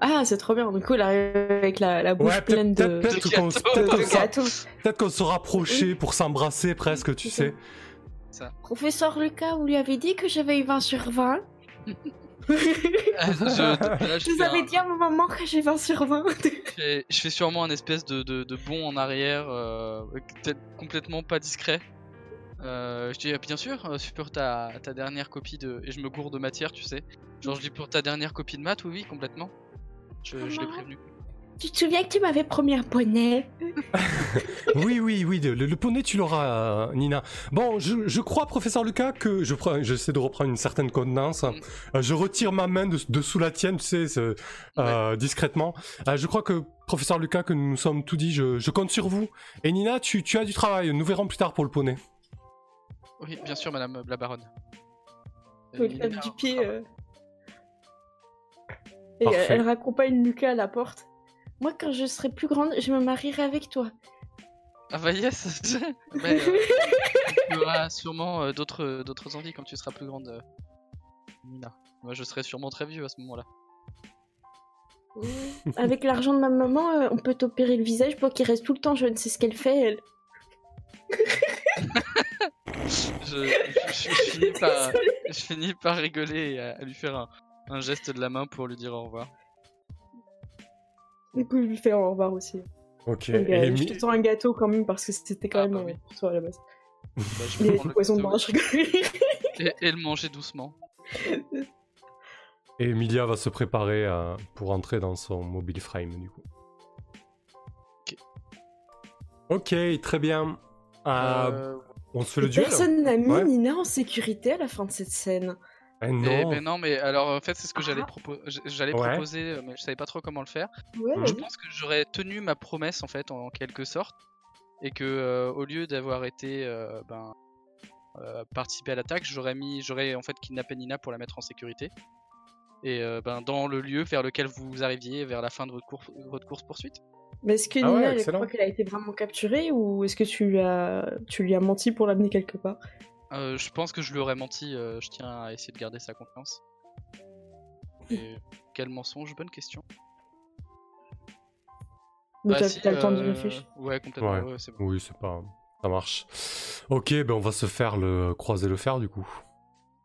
Ah, c'est trop bien. Du coup, elle arrive avec la, bouche pleine de, peut-être qu'on peut se rapprochait pour s'embrasser presque, tu sais. Ça. Professeur Lucas, vous lui avez dit que j'avais eu 20 sur 20 je, vous avais dit à un moment que j'ai 20 sur 20. je, fais, sûrement un espèce de, de, bond en arrière, euh, complètement pas discret. Euh, je dis bien sûr, euh, pour ta, ta dernière copie de. Et je me gourde de matière, tu sais. Genre, je dis pour ta dernière copie de maths, oui, oui, complètement. Je, je l'ai prévenu. Tu te souviens que tu m'avais promis un poney Oui, oui, oui, le, poney tu l'auras, Nina. Bon, je, crois, professeur Lucas, que je j'essaie de reprendre une certaine contenance. Euh, je retire ma main de, sous la tienne, tu sais, euh, discrètement. Euh, je crois que, professeur Lucas, que nous nous sommes tout dit, je, compte sur vous. Et Nina, tu, as du travail, nous verrons plus tard pour le poney. Oui, bien sûr, madame la baronne. Oui, du pied. Et elle raccompagne Lucas à la porte. Moi, quand je serai plus grande, je me marierai avec toi. Ah bah yes Mais, euh, Tu auras sûrement euh, d'autres, d'autres envies quand tu seras plus grande, euh, Nina. Moi, je serai sûrement très vieux à ce moment-là. Avec l'argent de ma maman, on peut t'opérer le visage pour qu'il reste tout le temps je ne sais ce qu'elle fait, elle. je, finis par, je, finis par, rigoler et à, lui faire un, un geste de la main pour lui dire au revoir. Du coup, je lui fais au revoir aussi. Ok. Donc, euh, Je te sens un gâteau quand même parce que c'était quand ah, même bah, pour toi à la base. Bah, je Il y a du poisson de je et, et le manger doucement. Et Emilia va se préparer euh, pour entrer dans son mobile frame du coup. Ok, très bien. Euh, Euh, on se fait le duel Personne n'a mis Ouais. Nina en sécurité à la fin de cette scène. Eh eh non. ben non, mais alors en fait, c'est ce que j'allais Ah. propo- j- j'allais Ouais. proposer, euh, mais je savais pas trop comment le faire. Ouais. Je oui. pense que j'aurais tenu ma promesse en fait, en quelque sorte, et que euh, au lieu d'avoir été euh, ben, euh, participé à l'attaque, j'aurais mis, j'aurais en fait kidnappé Nina pour la mettre en sécurité. Et euh, ben, dans le lieu vers lequel vous arriviez vers la fin de votre, course votre course poursuite. Mais est-ce que Ah Nina, excellent. croit qu'elle a été vraiment capturée ou est-ce que tu lui as, tu lui as menti pour l'amener quelque part? Euh, je pense que je lui aurais menti. euh, je tiens à essayer de garder sa confiance. Et quel mensonge Bonne question. Mais Bah, t'as si, t'as le temps de euh, réfléchir. Ouais, complètement. Ouais. ouais, c'est bon. Oui, c'est pas. Ça marche. Ok, ben on va se faire le croiser le fer du coup.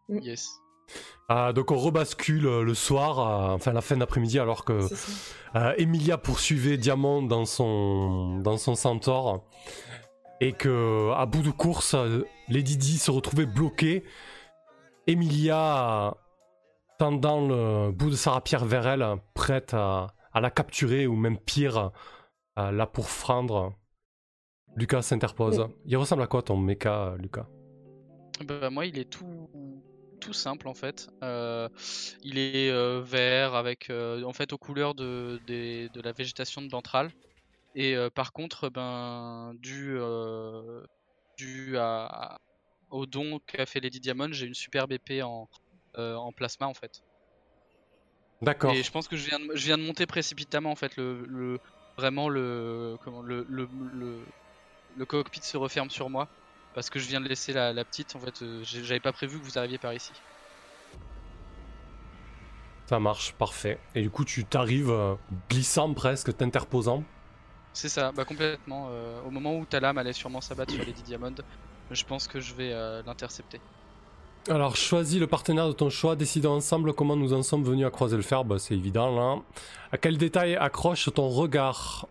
Yes. Ah, donc on rebascule euh, le soir, euh, enfin la fin d'après-midi, alors que C'est ça. euh, Emilia poursuivait Diamant dans son dans son centaure et que à bout de course, Lady Di se retrouvait bloquée. Emilia tendant le bout de sa rapière vers elle, prête à, à la capturer ou même pire, à la pourfendre. Lucas s'interpose. Il ressemble à quoi ton mecha, Lucas? Bah, moi, il est tout, tout simple en fait. Euh, il est euh, vert avec euh, en fait aux couleurs de la végétation de Bantral. Et euh, par contre, ben, dû, euh, dû à, au don qu'a fait Lady Diamond, j'ai une superbe épée en, euh, en plasma en fait. D'accord. Et je pense que je viens de, je viens de monter précipitamment en fait le, le vraiment le comment le, le, le, le cockpit se referme sur moi parce que je viens de laisser la, la petite en fait j'avais pas prévu que vous arriviez par ici. Ça marche, parfait. Et du coup, tu t'arrives glissant presque, t'interposant. C'est ça, bah complètement. euh, au moment où ta lame allait sûrement s'abattre sur Lady Diamond, je pense que je vais euh, l'intercepter. Alors, choisis le partenaire de ton choix, décidons ensemble comment nous en sommes venus à croiser le fer, bah, c'est évident là. À quel détail accroche ton regard?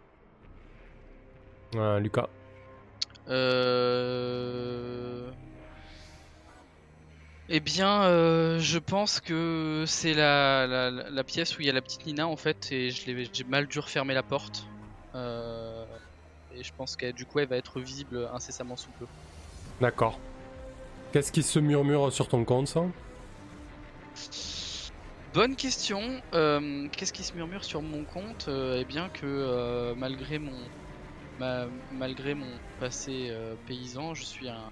Euh, Lucas. Euh... Eh bien, euh, je pense que c'est la, la, la- pièce où il y a la petite Nina en fait, et je l'ai- j'ai mal dû refermer la porte. Euh, Et je pense qu'elle du coup elle va être visible incessamment sous peu. D'accord. Qu'est-ce qui se murmure sur ton compte, ça? Bonne question. Euh, Qu'est-ce qui se murmure sur mon compte? Euh, Eh bien que euh, malgré mon ma- malgré mon passé paysan, je suis un,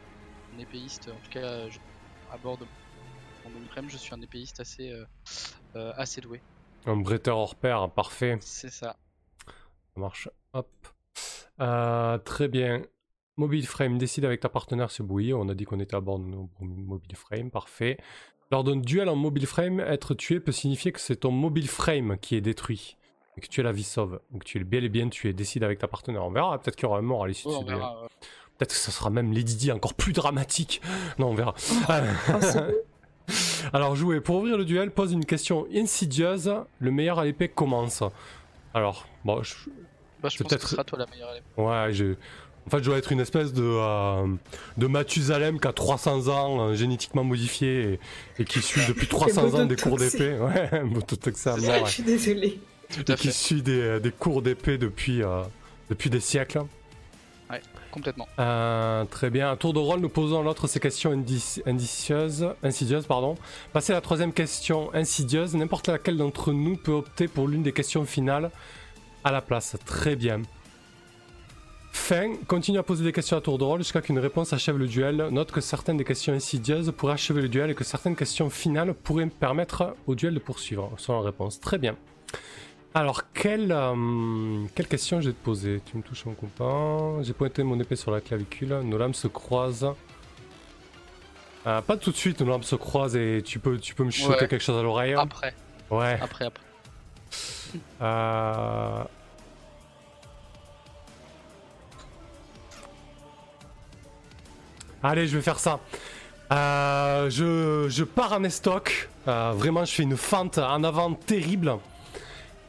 un épéiste. En tout cas, je- à bord de mon Omniprem, je suis un épéiste assez assez doué. Un bretteur hors pair, parfait. C'est ça. Marche. Hop. Euh, très bien. Mobile frame, décide avec ta partenaire sur bouillir. On a dit qu'on était à bord de nos mobile frame, parfait. Lors d'un duel en mobile frame, être tué peut signifier que c'est ton mobile frame qui est détruit. Et que tu es la vie sauve. Donc tu es bel et bien tué. Décide avec ta partenaire. On verra. Peut-être qu'il y aura un mort à l'issue de ce duel. Peut-être que ça sera même Lady Di encore plus dramatique. Non, on verra. C'est. Alors, jouer. Pour ouvrir le duel, pose une question insidieuse. Le meilleur à l'épée commence. Alors, bon, je, Bah, je C'est pense que peut-être- ce sera toi la meilleure. Ouais, je... En fait, je dois être une espèce de, euh, de Mathusalem qui a 300 ans, euh, génétiquement modifié, et, et qui suit depuis 300 ans des cours d'épée. Ouais, mort, Je ouais. suis désolée. Tout à Et qui fait. suit des, euh, des cours d'épée depuis, euh, depuis des siècles. Complètement. Euh, très bien. À tour de rôle, nous posons à l'autre ces questions indici- indicieuses, insidieuses. Pardon. Passer à la troisième question insidieuse. N'importe laquelle d'entre nous peut opter pour l'une des questions finales à la place. Très bien. Fin. Continue à poser des questions à tour de rôle jusqu'à qu'une réponse achève le duel. Note que certaines des questions insidieuses pourraient achever le duel et que certaines questions finales pourraient permettre au duel de poursuivre. Selon la réponse. Très bien. Alors, quelle, euh, quelle question je vais te poser? Tu me touches mon copain. J'ai pointé mon épée sur la clavicule. Nos lames se croisent. Euh, pas tout de suite, nos lames se croisent et tu peux, tu peux me Ouais. quelque chose à l'oreille. Après, Ouais. après, après. Euh... Allez, je vais faire ça. Euh, je, je pars en estoc. Euh, vraiment, je fais une fente en avant terrible.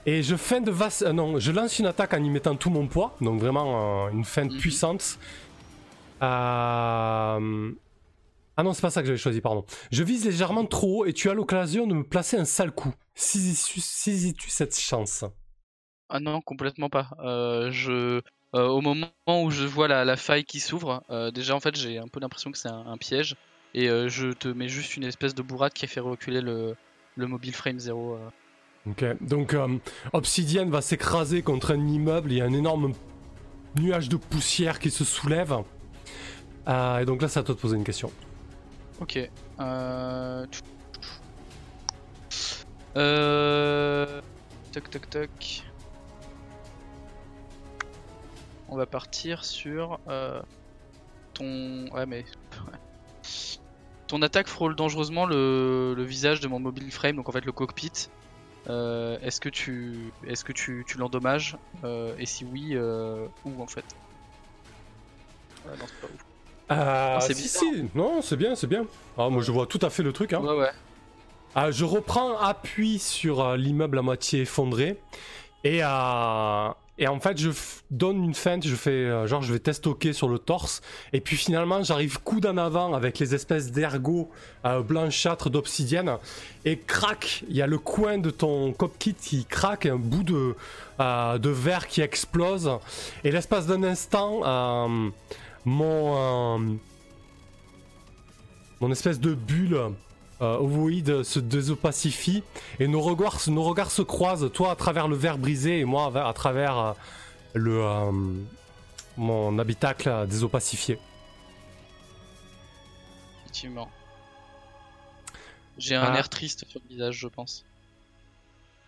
Et je de euh, non, je lance une attaque en y mettant tout mon poids. Donc vraiment une feinte Mhm. puissante. Ah non, c'est pas ça que j'avais choisi, pardon. Je vise légèrement trop haut et tu as l'occasion de me placer un sale coup. Saisis-tu cette chance? Ah non, complètement pas. je, au moment où je vois la, faille qui s'ouvre, déjà en fait j'ai un peu l'impression que c'est un, piège et je te mets juste une espèce de bourrade qui fait reculer le, le mobile frame 0. Ok, donc Obsidian va s'écraser contre un immeuble, il y a un énorme nuage de poussière qui se soulève. et donc là, c'est à toi de poser une question. Ok. Euh... Euh... Toc toc toc. On va partir sur euh, ton. Ouais, mais. ton attaque frôle dangereusement le... le, visage de mon mobile frame, donc en fait le cockpit. Euh, est-ce que tu, est-ce que tu, tu l'endommages? Euh, Et si oui, où en fait? Non, c'est pas où. Ah, c'est si, non, c'est bien, c'est bien. Ah, moi je vois tout à fait le truc. Hein. Ouais, ouais. Ah, je reprends appui sur euh, l'immeuble à moitié effondré. Et, euh, en fait, je donne une feinte, je fais euh, genre, je vais testoquer sur le torse. Et puis finalement, j'arrive coude en avant avec les espèces d'ergots blanchâtres d'obsidienne. Et crac, il y a le coin de ton cockpit qui craque, un bout de, de verre qui explose. Et l'espace d'un instant, mon, mon espèce de bulle euh, ovoïde se désopacifie et nos regards, nos regards se croisent, toi à travers le verre brisé et moi à, travers euh, le, euh, mon habitacle désopacifié. Effectivement. J'ai un ah. air triste sur le visage, je pense.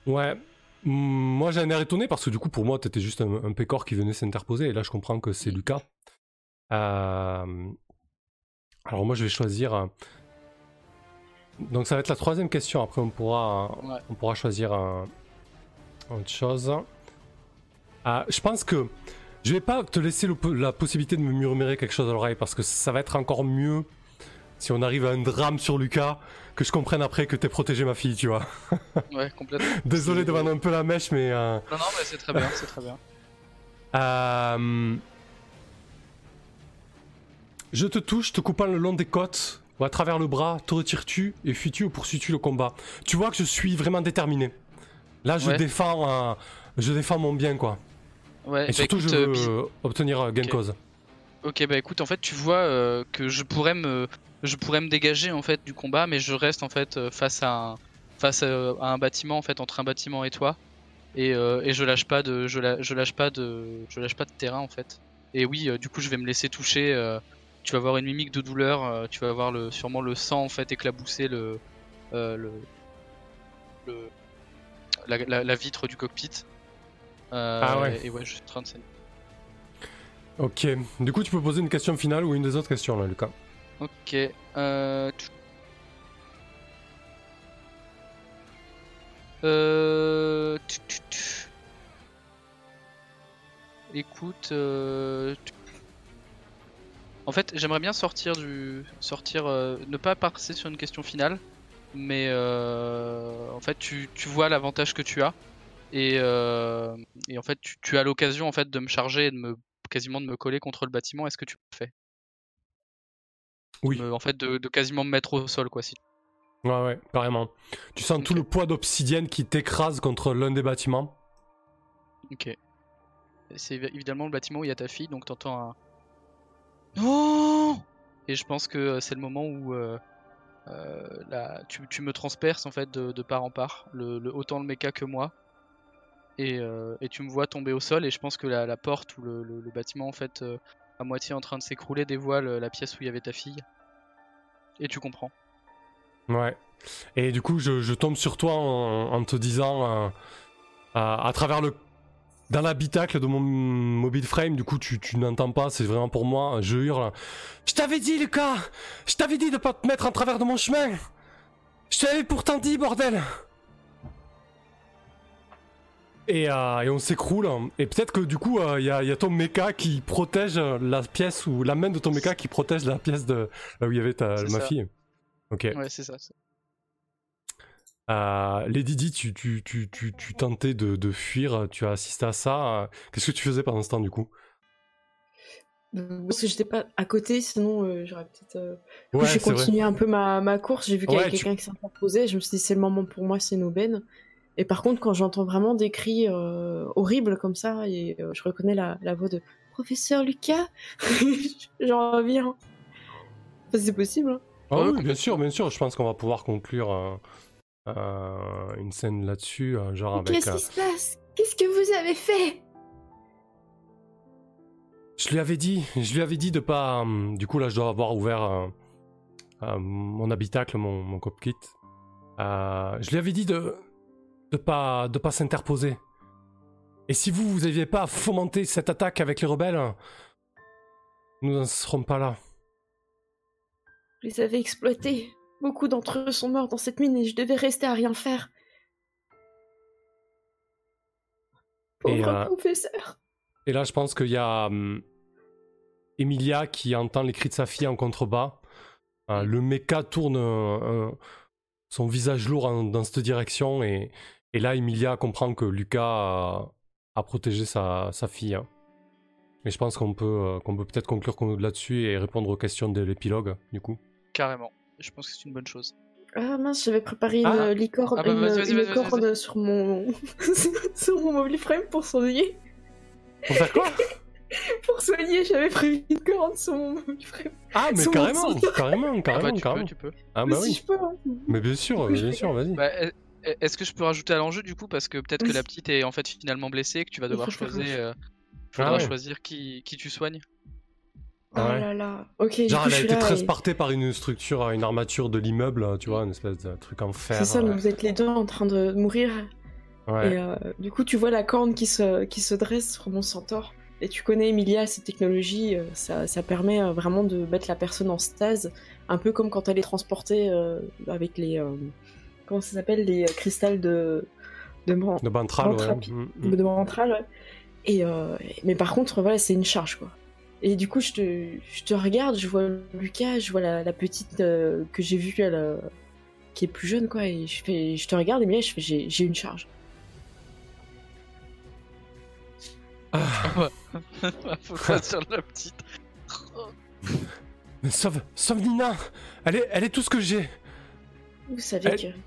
Ouais. Moi j'ai un air étonné parce que du coup pour moi t'étais juste un, un pécor qui venait s'interposer et là je comprends que c'est Lucas. Alors moi je vais choisir donc ça va être la troisième question. Après, on pourra, on pourra choisir un, autre chose. Ah, je pense que je vais pas te laisser la possibilité de me murmurer quelque chose à l'oreille parce que ça va être encore mieux si on arrive à un drame sur Lucas que je comprenne après que t'es protégé ma fille, tu vois. ouais, complètement. Désolé de vendre un peu la mèche, mais. Euh, non, non, mais c'est très bien, c'est très bien. Euh, je te touche, te coupant le long des côtes ou à travers le bras, te retires-tu et fuis-tu ou poursuis-tu le combat? Tu vois que je suis vraiment déterminé. Là, je défends, je défends mon bien, quoi. Ouais. Et bah surtout, je veux euh, obtenir euh, gain cause. Ok, bah écoute, en fait, tu vois euh, que je pourrais me, je pourrais me dégager en fait du combat, mais je reste en fait face à un, face à, un bâtiment en fait entre un bâtiment et toi, et, et je lâche pas de, je, je lâche pas de, je lâche pas de terrain en fait. Et oui, du coup, je vais me laisser toucher tu vas avoir une mimique de douleur, euh, tu vas avoir le, sûrement le sang en fait éclabousser le, euh, le, le la, vitre du cockpit. Euh, ah ouais. Et, ouais, je suis en train de Ok. Du coup, tu peux poser une question finale ou une des autres questions là, Lucas. Ok. Euh... Euh... Écoute, euh... En fait, j'aimerais bien sortir du. sortir. Euh, ne pas passer sur une question finale, mais euh, en fait, tu, vois l'avantage que tu as. Et, euh, et en fait, tu, as l'occasion en fait de me charger et de me quasiment de me coller contre le bâtiment. Est-ce que tu le fais? Oui. en fait, de, quasiment me mettre au sol, quoi. Si. Ouais, ouais, carrément. Tu sens tout le poids d'obsidienne qui t'écrase contre l'un des bâtiments? Ok. C'est évidemment le bâtiment où il y a ta fille, donc t'entends un non Et je pense que euh, c'est le moment où euh, euh tu, me transperces en fait de, part en part, le, autant le mecha que moi. Et, euh, et, tu me vois tomber au sol et je pense que la, porte ou le, bâtiment en fait à moitié en train de s'écrouler dévoile la pièce où il y avait ta fille. Et tu comprends. Ouais. Et du coup, je, tombe sur toi en, te disant, à, travers le dans l'habitacle de mon mobile frame, du coup tu, n'entends pas, c'est vraiment pour moi, je hurle. Je t'avais dit Lucas Je t'avais dit de pas te mettre en travers de mon chemin Je t'avais pourtant dit, bordel et, euh, on s'écroule. Et peut-être que du coup, euh, il y, a ton mecha qui protège la pièce, ou la main de ton mecha qui protège la pièce de là où il y avait ta, ma fille. Ok. Ouais, c'est ça. Euh, Lady Di, tu, tu, tu, tu, tentais de, fuir, tu as assisté à ça. Qu'est-ce que tu faisais pendant ce temps du coup? Parce que j'étais pas à côté, sinon euh, j'aurais peut-être. euh, du coup, Ouais, j'ai c'est vrai. continué un peu ma, ma course. J'ai vu qu'il y avait Ouais, tu- quelqu'un qui s'interposait. Je me suis dit, c'est le moment pour moi, c'est une aubaine. Et par contre, quand j'entends vraiment des cris euh, horribles comme ça, et euh, je reconnais la, la voix de Professeur Lucas, j'en reviens. Enfin, c'est possible. hein. Ah oui, bien sûr, bien sûr. Je pense qu'on va pouvoir conclure euh, euh, une scène là-dessus, euh, genre avec. Qu'est-ce euh, qui se passe? Qu'est-ce que vous avez fait? Je lui avais dit, je lui avais dit de pas. du coup, là, je dois avoir ouvert euh, euh, mon habitacle, mon, mon cockpit. Euh, je lui avais dit de de pas de pas s'interposer. Et si vous, vous n'aviez pas fomenté cette attaque avec les rebelles, nous n'en serons pas là. Vous les avez exploités. Beaucoup d'entre eux sont morts dans cette mine et je devais rester à rien faire. Et, Pauvre euh, professeur. Et là, je pense qu'il y a hum, Emilia qui entend les cris de sa fille en contrebas. Euh, le mecha tourne euh, son visage lourd en- dans cette direction et, et là, Emilia comprend que Lucas a, a protégé sa, sa fille. hein. Mais je pense qu'on peut euh, qu'on peut peut-être conclure qu'on- là-dessus et répondre aux questions de l'épilogue, du coup. Carrément. Je pense que c'est une bonne chose. Ah mince, j'avais préparé une licorne, Ah bah, une, corde sur mon sur mon mobile frame pour soigner. Pour faire quoi? Pour soigner, j'avais prévu une corde sur mon mobile frame. Ah, mais carrément, carrément, Ah bah, carrément, tu peux, carrément. tu peux. Ah Mais bah si oui. je peux. hein. Mais bien sûr, bien sûr, vas-y. Bah, est- Est-ce que je peux rajouter à l'enjeu du coup parce que peut-être que la petite est en fait finalement blessée et que tu vas devoir choisir, euh, Ah ouais. choisir qui, qui tu soignes? Oh Ouais. là là. Ok, Genre, elle a été et- transportée par une structure, une armature de l'immeuble, tu vois, une espèce de truc en fer. C'est ça, euh, mais vous êtes les deux en train de mourir. ouais. Et euh, du coup, tu vois la corne qui se, qui se dresse sur mon centaure. Et tu connais Emilia, ces technologies, euh, ça, ça permet vraiment de mettre la personne en stase, un peu comme quand elle est transportée euh, avec les. euh, comment ça s'appelle Les cristals de. de, man- De Bantral, ouais. Mm, mm. de ouais. Et, mais par contre, voilà, c'est une charge, quoi. Et du coup, je te, je te regarde, je vois Lucas, je vois la, la petite euh, que j'ai vue, elle, euh, qui est plus jeune, quoi. Et je, fais, je te regarde, et je fais, j'ai j'ai une charge. Ah, Faut pas sur la petite. sauve, sauve Nina elle est, elle est tout ce que j'ai Vous savez Elle- que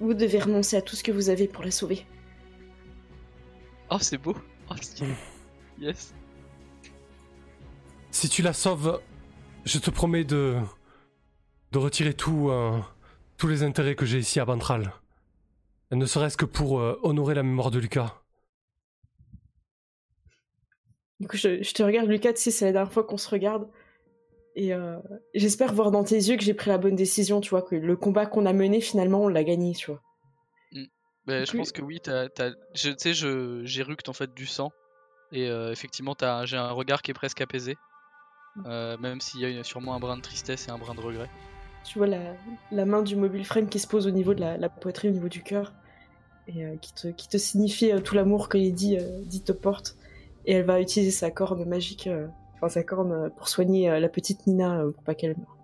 vous devez renoncer à tout ce que vous avez pour la sauver. Oh c'est beau. Oh, stylé. Yes. Si tu la sauves, je te promets de, de retirer tout, euh, tous les intérêts que j'ai ici à Bantral. Ne serait-ce que pour euh, honorer la mémoire de Lucas. Du coup, je, je te regarde, Lucas, tu sais, c'est la dernière fois qu'on se regarde. Et euh, j'espère voir dans tes yeux que j'ai pris la bonne décision, tu vois, que le combat qu'on a mené, finalement, on l'a gagné, tu vois. Bah, je pense que oui, t'as, t'as- je, tu sais, je, j'éructe en fait du sang. Et euh, effectivement, t'as, j'ai un regard qui est presque apaisé. Euh, même s'il y a une- sûrement un brin de tristesse et un brin de regret. Tu vois la, la main du mobile frame qui se pose au niveau de la, la poitrine, au niveau du cœur, et euh, qui, te, qui te signifie euh, tout l'amour que euh, dit te porte. Et elle va utiliser sa corne magique, euh, enfin sa corne euh, pour soigner euh, la petite Nina euh, pour pas qu'elle meure.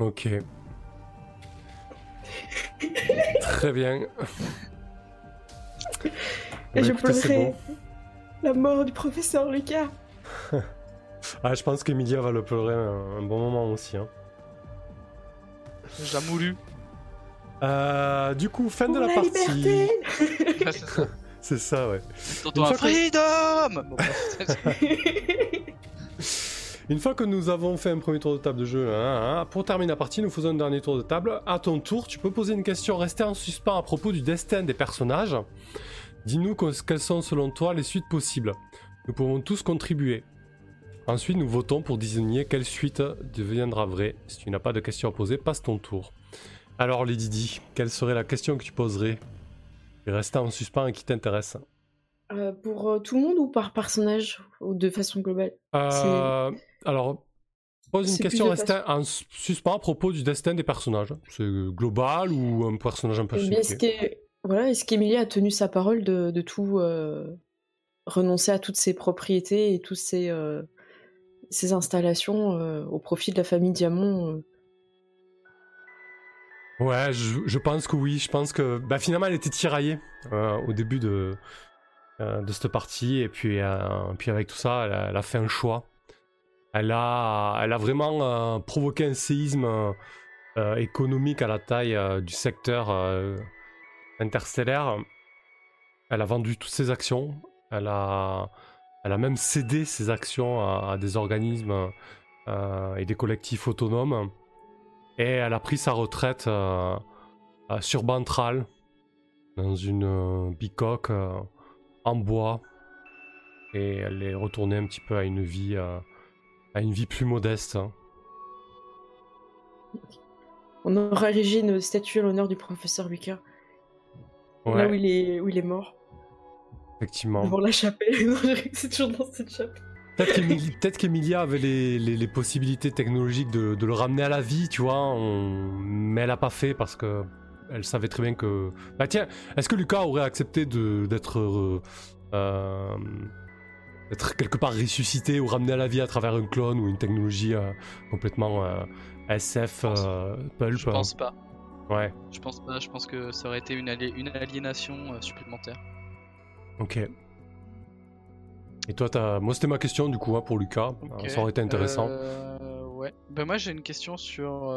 Ok. Très bien. Et Bah, je pleurerai bon. la mort du professeur Lucas. Ah, je pense qu'Emilia va le pleurer un, un bon moment aussi. hein. J'ai moulu. Euh, du coup, fin Pour de la, la partie. liberté c'est ça. Ouais. Une un fois que- freedom bref. Une fois que nous avons fait un premier tour de table de jeu, hein, hein, pour terminer la partie, nous faisons un dernier tour de table. À ton tour, tu peux poser une question restée en suspens à propos du destin des personnages. Dis-nous que- quelles sont selon toi les suites possibles. Nous pouvons tous contribuer. Ensuite, nous votons pour désigner quelle suite deviendra vraie. Si tu n'as pas de questions à poser, passe ton tour. Alors, les Didi, quelle serait la question que tu poserais? Restait en suspens et qui t'intéresse Euh, pour euh, tout le monde ou par personnage ou de façon globale? Euh, alors, pose une question plus de resta- en suspens à propos du destin des personnages. C'est global ou un personnage un peu Eh Est-ce particulier que- voilà, qu'Emilia a tenu sa parole de, de tout renoncer à toutes ses propriétés et toutes ses, ses installations euh, au profit de la famille Diamant euh. Ouais, je, pense que oui. Je pense que bah, finalement, elle était tiraillée euh, au début de, de cette partie. Et puis, puis avec tout ça, elle a, fait un choix. Elle a, elle a vraiment provoqué un séisme économique à la taille du secteur interstellaire. Elle a vendu toutes ses actions. Elle a, elle a même cédé ses actions à, des organismes et des collectifs autonomes. Et elle a pris sa retraite sur Bantral, dans une euh, bicoque euh, en bois. Et elle est retournée un petit peu à une vie, euh, à une vie plus modeste. Hein. On aura érigé une statue à l'honneur du professeur Lucas. Là où il est, où il est mort. Effectivement. Devant la chapelle. c'est toujours dans cette chapelle. Peut-être qu'Emilia avait les, possibilités technologiques de, le ramener à la vie, tu vois, mais elle a pas fait parce que elle savait très bien que. Bah tiens, est-ce que Lucas aurait accepté d'être euh, euh quelque part ressuscité ou ramené à la vie à travers un clone ou une technologie euh, complètement euh, SF pulp Je pense pas. Ouais. Je pense pas. Je pense que ça aurait été une, une aliénation supplémentaire. Ok. Et toi, as... moi c'était ma question du coup hein, pour Lucas. Ça aurait été intéressant. ouais. Ben moi j'ai une question sur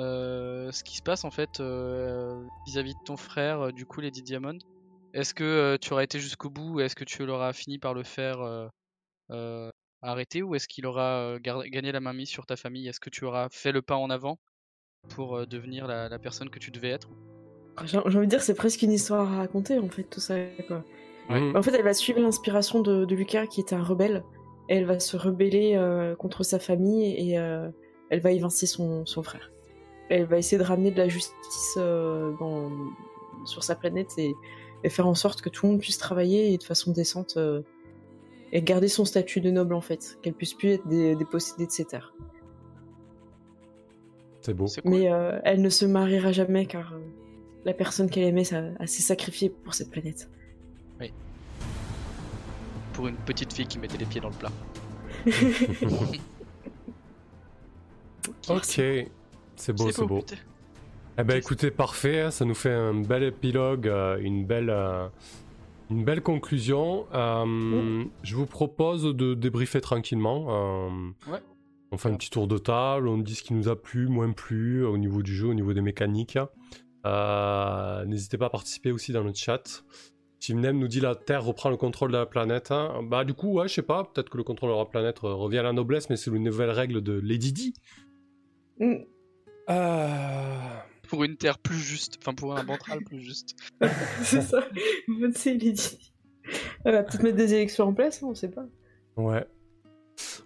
euh, ce qui se passe en fait euh, vis-à-vis de ton frère, euh, du coup, Lady Diamond. Est-ce que tu auras été jusqu'au bout Est-ce que tu l'auras fini par le faire arrêter ou est-ce qu'il aura gagné la main mise sur ta famille? Est-ce que tu auras fait le pas en avant pour devenir la, personne que tu devais être? J'ai envie de dire c'est presque une histoire à raconter en fait tout ça. Quoi. En fait elle va suivre l'inspiration de, Lucas qui était un rebelle et elle va se rebeller contre sa famille et elle va évincer son frère elle va essayer de ramener de la justice euh, sur sa planète et, faire en sorte que tout le monde puisse travailler et de façon décente euh, et garder son statut de noble en fait, qu'elle puisse plus être dépossédée de ses terres. C'est beau. Mais euh, elle ne se mariera jamais car la personne qu'elle aimait s'est sacrifiée pour cette planète. Oui. Pour une petite fille qui mettait les pieds dans le plat. ok. C'est beau, c'est beau. Eh ben écoutez, parfait, hein, ça nous fait un bel épilogue, euh, une belle, euh, une belle conclusion. Euh, je vous propose de débriefer tranquillement. Ouais. On fait un petit tour de table, on dit ce qui nous a plu, moins plu au niveau du jeu, au niveau des mécaniques. N'hésitez pas à participer aussi dans le chat. Timnem nous dit la Terre reprend le contrôle de la planète. Hein. Bah du coup, ouais, je sais pas, peut-être que le contrôle de la planète revient à la noblesse, mais c'est une nouvelle règle de Lady Di. Mm. Euh, pour une terre plus juste, enfin pour un ventral plus juste. c'est ça, il est dit. Elle va peut-être mettre des élections en place, hein, on sait pas. Ouais.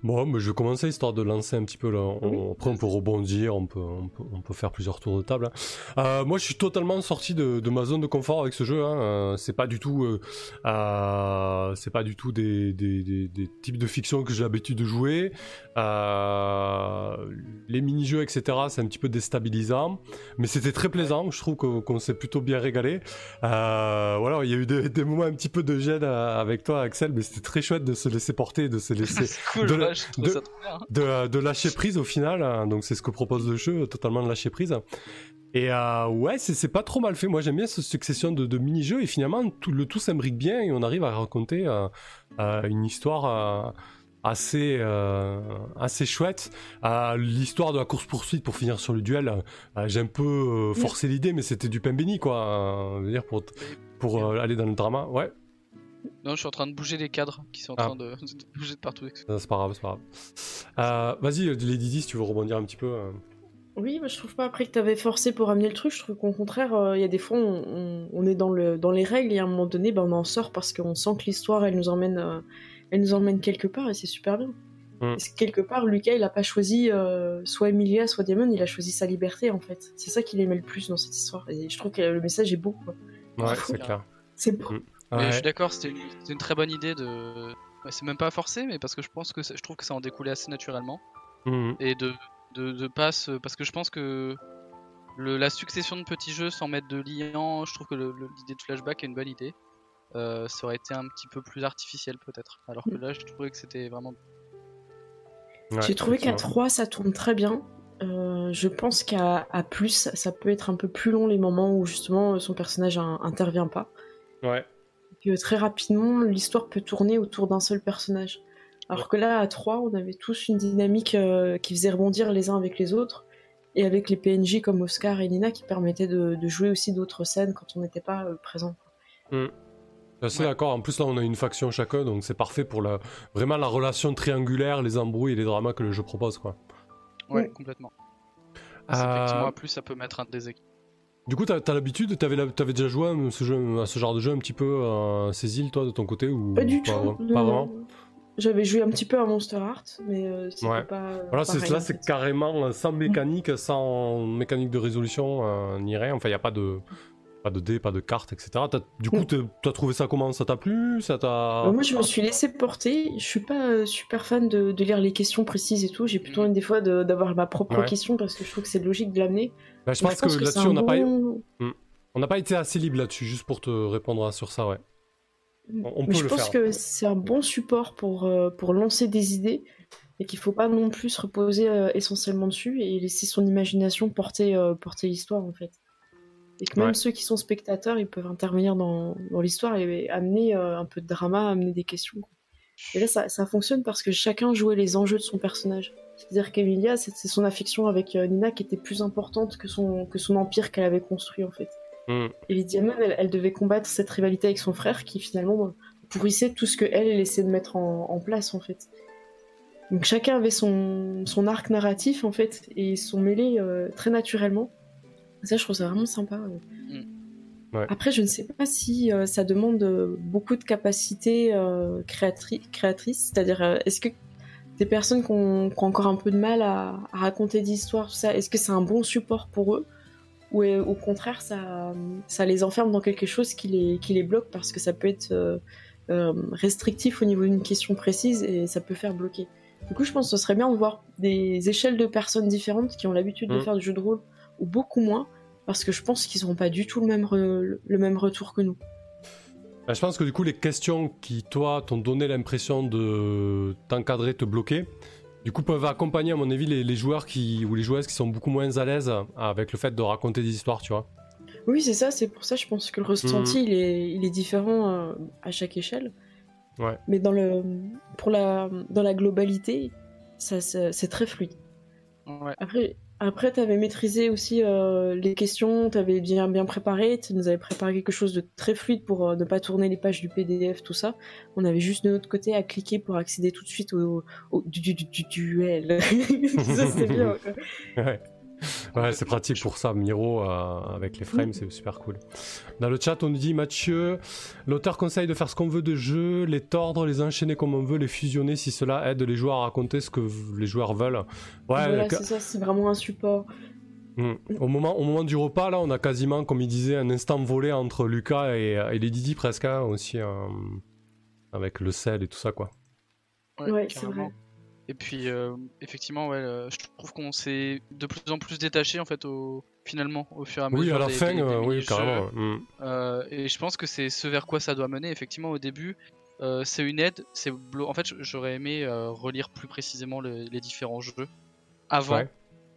Bon, mais je vais commencer histoire de lancer un petit peu là. après, on peut rebondir, on peut, on peut, faire plusieurs tours de table. Hein. Euh, moi, je suis totalement sorti de, ma zone de confort avec ce jeu. Hein. Euh, c'est pas du tout, euh, c'est pas du tout des, des, types de fiction que j'ai l'habitude de jouer. les mini-jeux, etc., c'est un petit peu déstabilisant, mais c'était très plaisant. Je trouve qu'on s'est plutôt bien régalé. voilà, il y a eu des, moments un petit peu de gêne avec toi, Axel, mais c'était très chouette de se laisser porter, de se laisser. de, lâcher prise au final. Hein. donc c'est ce que propose le jeu, totalement de lâcher prise. Et euh, ouais, c'est pas trop mal fait. Moi j'aime bien cette succession de, mini-jeux et finalement tout, le tout s'imbrique bien et on arrive à raconter euh, euh, une histoire assez, assez chouette. L'histoire de la course-poursuite pour finir sur le duel, j'ai un peu forcé l'idée, mais c'était du pain béni quoi. dire pour, pour aller dans le drama. Ouais. Non, je suis en train de bouger les cadres qui sont en ah. train de, bouger de partout. C'est pas grave, c'est pas grave. Euh, Vas-y, Lady si tu veux rebondir un petit peu. Euh. Oui, mais je trouve pas après que t'avais forcé pour amener le truc. Je trouve qu'au contraire, euh, il y a des fois, on, est dans, le, dans les règles et à un moment donné, ben, on en sort parce qu'on sent que l'histoire, elle nous emmène, euh, elle nous emmène quelque part et c'est super bien. Mm. quelque part, Lucas, il a pas choisi soit Emilia, soit Diamond, il a choisi sa liberté en fait. C'est ça qu'il aimait le plus dans cette histoire. Et je trouve que le message est beau. Quoi. Ouais, c'est clair. C'est beau. Mm je suis d'accord, c'était une, très bonne idée de. C'est même pas forcé, mais parce que je pense que je trouve que ça en découlait assez naturellement. Mhm. Et de, de, de passe. Parce que je pense que le, la succession de petits jeux sans mettre de liant, je trouve que l'idée de flashback est une bonne idée. Euh, ça aurait été un petit peu plus artificiel peut-être. Alors que là, je trouvais que c'était vraiment. J'ai trouvé qu'à 3 ça tourne très bien. Euh, je pense qu'à plus ça peut être un peu plus long les moments où justement son personnage intervient pas. Ouais que très rapidement, l'histoire peut tourner autour d'un seul personnage. Alors que là, à trois, on avait tous une dynamique euh, qui faisait rebondir les uns avec les autres, et avec les PNJ comme Oscar et Nina qui permettaient de, jouer aussi d'autres scènes quand on n'était pas euh, présent. C'est d'accord. En plus, là, on a une faction chacun, donc c'est parfait pour la... vraiment la relation triangulaire, les embrouilles et les dramas que le jeu propose. Quoi. Ouais, complètement. Effectivement, plus, ça peut mettre un déséquilibre. Du coup, t'as as, l'habitude, t'avais avais déjà joué à ce, jeu, à ce genre de jeu un petit peu à ces îles, toi, de ton côté ou Pas du tout. Pas vraiment? J'avais joué un petit peu à Monster Heart, mais euh, c'était pas. Euh, voilà, là, c'est carrément sans mécanique, sans mécanique de résolution, euh, ni rien. Enfin, il n'y a pas de. Pas de dés, pas de cartes, etc. du coup, tu as trouvé ça comment? Ça t'a plu? Ça t'a... Moi, je me suis laissé porter. Je suis pas super fan de, lire les questions précises et tout. J'ai plutôt envie des fois d'avoir ma propre question parce que je trouve que c'est logique de l'amener. Bah, je, pense que, là-dessus, on n'a pas... On n'a pas été assez libre là-dessus, juste pour te répondre sur ça, ouais je pense que c'est un bon support pour, euh, pour lancer des idées et qu'il faut pas non plus se reposer euh, essentiellement dessus et laisser son imagination porter, euh, porter l'histoire en fait. Et que même ceux qui sont spectateurs, ils peuvent intervenir dans, dans l'histoire et amener un peu de drama, amener des questions. Et là, ça, ça, fonctionne parce que chacun jouait les enjeux de son personnage. C'est-à-dire qu'Emilia, c'est son affection avec Nina qui était plus importante que son, que son empire qu'elle avait construit en fait. Mm. Et Lydia même, elle, devait combattre cette rivalité avec son frère qui finalement pourrissait tout ce que elle, essayait de mettre en, place en fait. Donc chacun avait son, son, arc narratif en fait et ils sont mêlés euh, très naturellement. Ça, je trouve ça vraiment sympa. Mm. Après, je ne sais pas si euh, ça demande beaucoup de capacités euh, créatrices, c'est-à-dire est-ce que des personnes qui ont, encore un peu de mal à, à raconter d'histoires, tout ça, est-ce que c'est un bon support pour eux? Ou au contraire ça, ça les enferme dans quelque chose qui les, qui les bloque parce que ça peut être euh, euh, restrictif au niveau d'une question précise et ça peut faire bloquer. Du coup, je pense que ce serait bien de voir des échelles de personnes différentes qui ont l'habitude de mm. faire du jeu de rôle ou beaucoup moins parce que je pense qu'ils n'auront pas du tout le même, le même retour que nous. Bah, je pense que du coup, les questions qui, toi, t'ont donné l'impression de t'encadrer, te bloquer, du coup, peuvent accompagner, à mon avis, les, joueurs qui, ou les joueuses qui sont beaucoup moins à l'aise avec le fait de raconter des histoires, tu vois. Oui, c'est ça, c'est pour ça je pense que le ressenti, mhm. il, est, il est différent euh, à chaque échelle. Ouais. Mais dans, le, pour la, dans la globalité, ça, c'est très fluide. Ouais. Après, après, tu avais maîtrisé aussi euh, les questions, tu avais bien, bien préparé, tu nous avais préparé quelque chose de très fluide pour euh, ne pas tourner les pages du PDF, tout ça. On avait juste de notre côté à cliquer pour accéder tout de suite au, du, duel. ça, c'était bien. Ouais. Ouais, c'est pratique pour ça, Miro euh, avec les frames, c'est super cool. Dans le chat, on nous dit Mathieu, l'auteur conseille de faire ce qu'on veut de jeu, les tordre, les enchaîner comme on veut, les fusionner si cela aide les joueurs à raconter ce que les joueurs veulent. Ouais, c'est ça, c'est vraiment un support. Hmm. Au, moment, au moment du repas, là, on a quasiment, comme il disait, un instant volé entre Lucas et, les Didi presque, hein, aussi, euh, avec le sel et tout ça, quoi. Ouais, c'est vrai. Et puis euh, effectivement, ouais, euh, je trouve qu'on s'est de plus en plus détaché en fait au finalement au fur et à mesure. Oui, à la fin, euh, oui, carrément. Mm. et je pense que c'est ce vers quoi ça doit mener. Effectivement, au début, c'est une aide. C'est en fait, j'aurais aimé relire plus précisément les différents jeux avant,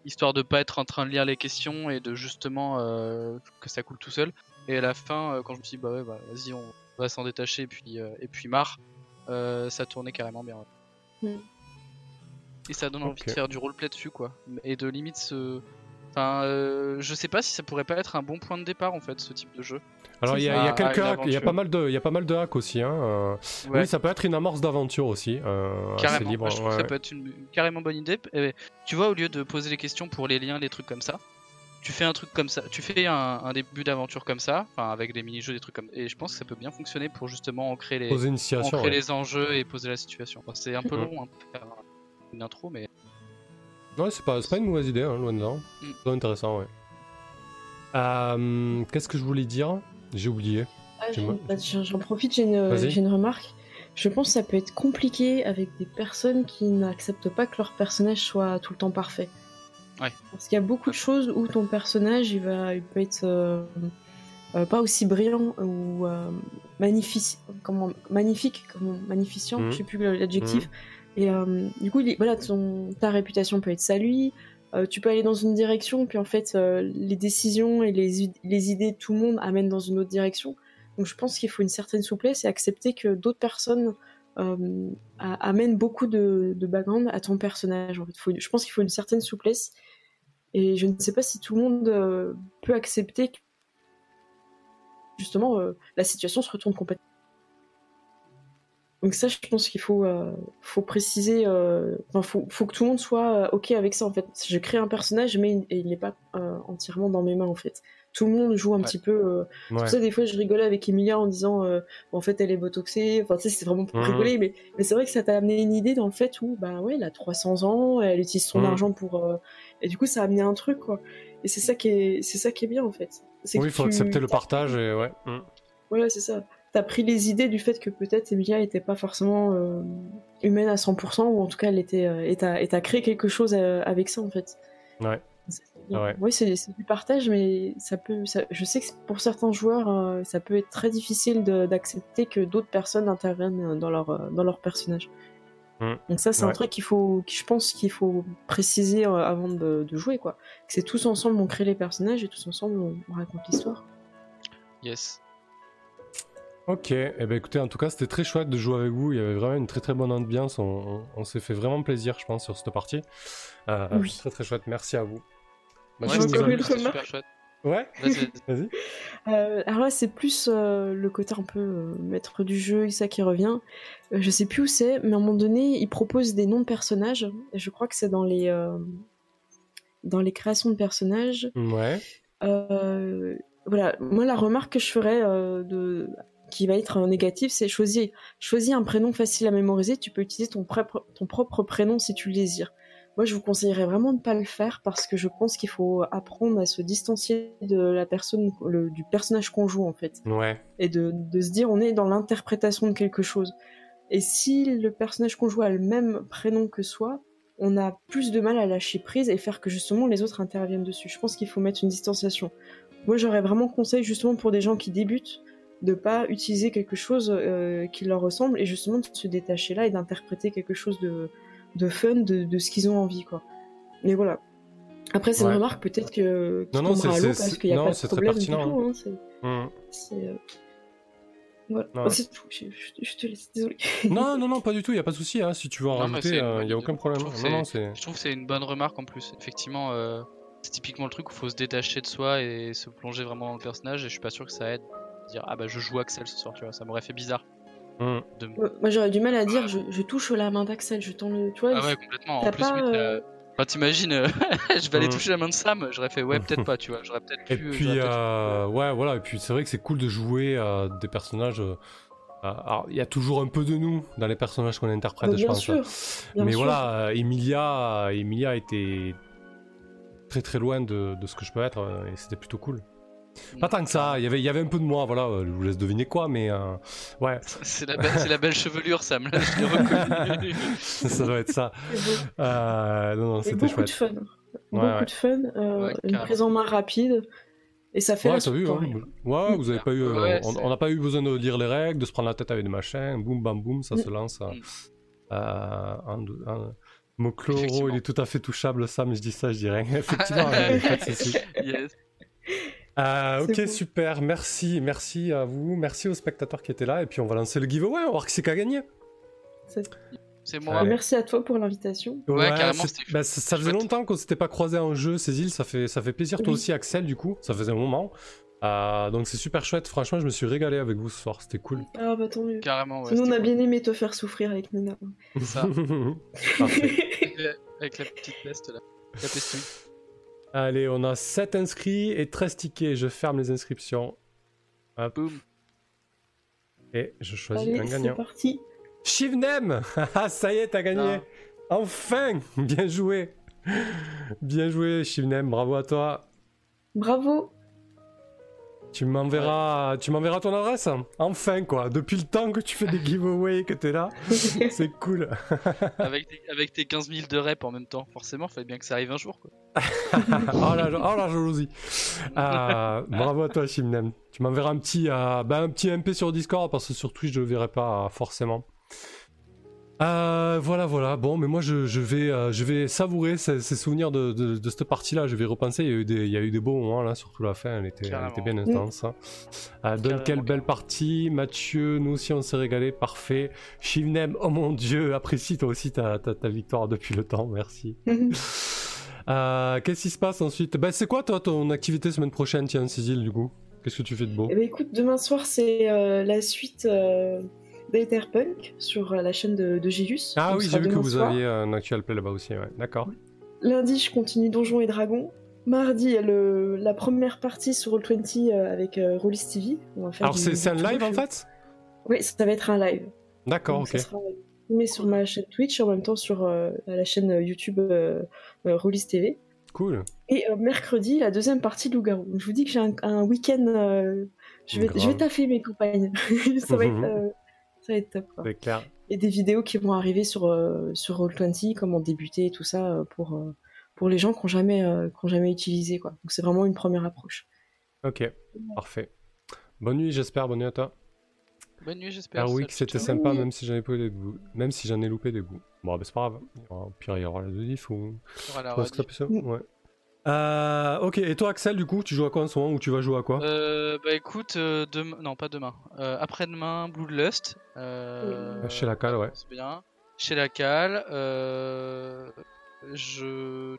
histoire de pas être en train de lire les questions et de justement que ça coule tout seul. Et à la fin, quand je me suis dit bah ouais, bah, vas-y, on va s'en détacher et puis et puis marre, ça tournait carrément bien. Mm. Et ça donne envie de faire du roleplay dessus, quoi. Et de limite se. Enfin, euh, je sais pas si ça pourrait pas être un bon point de départ en fait, ce type de jeu. Alors il y, a, quelques hacks, il y a pas mal de, il y a pas mal de hacks aussi. Hein. Euh. Oui, ça peut être une amorce d'aventure aussi. Euh, carrément. Libre, je trouve que ça peut être une carrément bonne idée. tu vois, au lieu de poser les questions pour les liens, les trucs comme ça, tu fais un truc comme ça, tu fais un, début d'aventure comme ça, enfin avec des mini-jeux, des trucs comme, et je pense que ça peut bien fonctionner pour justement ancrer les, ancrer les enjeux et poser la situation. c'est un peu long, hein, une intro, mais. Ouais, c'est pas, pas une mauvaise idée, hein, loin de là. Mm. C'est intéressant, ouais. Euh, Qu'est-ce que je voulais dire? J'ai oublié. Ah, j'en profite, j'ai une, une, remarque. Je pense que ça peut être compliqué avec des personnes qui n'acceptent pas que leur personnage soit tout le temps parfait. Ouais. Parce qu'il y a beaucoup de choses où ton personnage il va, il peut être euh, euh, pas aussi brillant ou euh, magnifique, comment, magnifique, comme magnificent, mm. je sais plus l'adjectif. Mm. Et euh, du coup, voilà, ta réputation peut être saluée. Euh, tu peux aller dans une direction, puis en fait, euh, les décisions et les, idées de tout le monde amènent dans une autre direction. Donc je pense qu'il faut une certaine souplesse et accepter que d'autres personnes euh, amènent beaucoup de, background à ton personnage. En fait. Je pense qu'il faut une certaine souplesse. Et je ne sais pas si tout le monde peut accepter que justement la situation se retourne complètement. Donc ça, je pense qu'il faut, euh, faut préciser, euh, enfin, faut, faut, que tout le monde soit euh, ok avec ça en fait. Je crée un personnage, mais il, n'est pas entièrement dans mes mains en fait. Tout le monde joue un petit peu. C'est pour ça des fois je rigolais avec Emilia en disant, en fait elle est botoxée. Enfin tu sais c'est vraiment pour mmh. rigoler, mais, mais c'est vrai que ça t'a amené une idée dans le fait où bah ouais elle a 300 ans, elle utilise son mmh. argent pour et du coup ça a amené un truc quoi. Et c'est ça qui est, c'est ça qui est bien en fait. Oui, il faut accepter le partage et ouais. Mmh. Voilà c'est ça t'as pris les idées du fait que peut-être Emilia était pas forcément euh, humaine à 100%, ou en tout cas elle était, euh, et t'as créé quelque chose euh, avec ça en fait. Ouais. ouais. Oui, c'est du partage, mais ça peut, je sais que pour certains joueurs, ça peut être très difficile d'accepter que d'autres personnes interviennent dans leur, dans leur personnage. Mmh. Donc ça, c'est un truc qu'il faut, je pense qu'il faut préciser avant de, de, jouer, quoi. Que c'est tous ensemble on crée les personnages et tous ensemble on raconte l'histoire. Yes. Ok, eh ben écoutez, en tout cas, c'était très chouette de jouer avec vous. Il y avait vraiment une très très bonne ambiance. On, s'est fait vraiment plaisir, je pense, sur cette partie. Euh, oui. Très très chouette. Merci à vous. Bah, ouais, c'était super chouette. Ouais, vas-y. Euh, alors là, c'est plus euh, le côté un peu maître du jeu, ça qui revient. je sais plus où c'est, mais à un moment donné, il propose des noms de personnages. Et je crois que c'est dans les dans les créations de personnages. Ouais. voilà, moi la remarque que je ferais de qui va être négatif, c'est choisir, choisis un prénom facile à mémoriser. Tu peux utiliser ton, ton propre prénom si tu le désires. Moi, je vous conseillerais vraiment de ne pas le faire parce que je pense qu'il faut apprendre à se distancier de la personne, du personnage qu'on joue en fait. Ouais. Et de, de se dire, on est dans l'interprétation de quelque chose. Et si le personnage qu'on joue a le même prénom que soi, on a plus de mal à lâcher prise et faire que justement les autres interviennent dessus. Je pense qu'il faut mettre une distanciation. Moi, j'aurais vraiment conseil justement pour des gens qui débutent de pas utiliser quelque chose euh, qui leur ressemble et justement de se détacher là et d'interpréter quelque chose de, de fun de, ce qu'ils ont envie quoi. Mais voilà. Après c'est une remarque peut-être que non non c'est parce qu'il y a pas de problème du tout. Hein, mmh. c'est euh, voilà. Oh, c'est tout. Je, te laisse. Désolé. non non non pas du tout. Il y a pas de souci. Hein. Si tu veux en rajouter, euh, il y a aucun problème. Je non, je trouve que c'est une bonne remarque en plus. Effectivement. C'est typiquement le truc où il faut se détacher de soi et se plonger vraiment dans le personnage et je suis pas sûr que ça aide dire ah bah je joue Axel ce soir, tu vois, ça m'aurait fait bizarre. Hmm. moi j'aurais du mal à dire je, touche la main d'Axel, je tends le. Tu vois, ah ouais, complètement. En plus, euh, t'imagines, euh, je vais aller hmm. toucher la main de Sam, j'aurais fait ouais, peut-être pas, tu vois, j'aurais peut-être Et puis, euh, ouais, voilà, et puis c'est vrai que c'est cool de jouer à des personnages. Alors, il y a toujours un peu de nous dans les personnages qu'on interprète, je pense. Sûr, Mais voilà, Emilia, Emilia était très très loin de, de, ce que je peux être, et c'était plutôt cool. Pas tant que ça, il y avait, il y avait un peu de moi, voilà, euh, je vous laisse deviner quoi, mais euh, ouais. C'est la, belle, la belle chevelure, Sam, là, je l'ai reconnu. ça doit être ça. Euh, non, non, c'était chouette. De fun. beaucoup de fun, euh, une prise en main rapide. Et ça fait ouais, t'as vu, hein. ouais, vous avez pas eu, on n'a pas eu besoin de lire les règles, de se prendre la tête avec des machins, boum, bam, boum, ça mm. se lance. Mm. un, un, Mocloro, il est tout à fait touchable, Sam, je dis ça, je dirais. Effectivement, yes. Euh, ok, super. Merci, merci à vous, merci aux spectateurs qui étaient là. Et puis on va lancer le giveaway, on va voir qui c'est qui a gagné. C'est moi. Merci à toi pour l'invitation. Ouais, carrément. Bah, ça, faisait longtemps qu'on s'était pas croisé en jeu, ces îles. Ça fait, ça fait plaisir. Toi aussi, Axel, du coup. Ça faisait un moment. Euh, donc c'est super chouette. Franchement, je me suis régalé avec vous ce soir. C'était cool. Ah bah tant mieux. Carrément. Ouais, Sinon, on a bien aimé te faire souffrir avec Nina. Ça. avec la petite peste là. La peste. Allez, on a 7 inscrits et 13 tickets. Je ferme les inscriptions. Hop. Et je choisis un gagnant. C'est parti. Shivnem ah, Ça y est, t'as gagné Enfin Bien joué Bien joué, Shivnem, bravo à toi. Bravo tu m'enverras, tu m'enverras ton adresse Enfin quoi, depuis le temps que tu fais des giveaways, que t'es là, c'est cool. avec, tes, avec tes 15 000 de rep en même temps, forcément, fallait bien que ça arrive un jour quoi. oh, la, oh la jalousie. Ah, bravo à toi Shimnem. Tu m'enverras un petit, euh, ben, un petit MP sur Discord parce que sur Twitch je le verrai pas forcément. Euh, voilà, voilà. Bon, mais moi, je, je vais, euh, je vais savourer ces, ces souvenirs de, de, de cette partie-là. Je vais repenser. Il y, a eu des, il y a eu des beaux moments là, surtout la fin. Elle était, elle Carrément. était bien intense. hein. Euh, donc, quelle belle partie. Mathieu, nous aussi, on s'est régalé. Parfait. Shivnem, oh mon dieu, apprécie toi aussi ta, ta, ta victoire depuis le temps. Merci. Euh, Qu'est-ce qui se passe ensuite? Bah, C'est quoi, toi, ton activité semaine prochaine, tiens, Cécile, du coup? Qu'est-ce que tu fais de beau? Eh ben, écoute, demain soir, c'est euh, la suite euh, d'Etherpunk sur euh, la chaîne de, de Gilus. Ah oui, j'ai vu que vous aviez un actual play là-bas aussi. Ouais. D'accord. Lundi, je continue Donjons et Dragons. Mardi, il y a le, la première partie sur Roll20 euh, avec euh, Rollis TV. On va faire Alors, c'est un live en fait? Oui, ça va être un live. D'accord, ok. Ça sera filmé sur ma chaîne Twitch et en même temps sur euh, la chaîne euh, YouTube euh, euh, Rollis TV. Cool. Et euh, mercredi, la deuxième partie de Loup-Garou. Je vous dis que j'ai un, un week-end. euh, je, vais, je vais taffer mes campagnes. ça, va être, euh, ça va être top. quoi. C'est clair. Et des vidéos qui vont arriver sur, euh, sur Roll20, comment débuter et tout ça euh, pour, euh, pour les gens qui n'ont jamais, euh, qui ont jamais utilisé. Quoi. Donc c'est vraiment une première approche. Ok, parfait. Bonne nuit, j'espère. Bonne nuit à toi. Bonne nuit, j'espère. Ah oui, c'était sympa, même si j'en ai loupé des bouts. Même si j'en ai loupé des bouts. Bon, bah, c'est pas grave. Il y aura- Au pire, il y aura la diff ou. Il y aura la. Ouais. Euh, ok, et toi, Axel, du coup, tu joues à quoi en ce moment ou tu vas jouer à quoi? Euh, bah écoute, euh, demain, non pas demain, après-demain, Bloodlust. Euh, Chez la cale, ouais. C'est bien. Chez la cale. Je...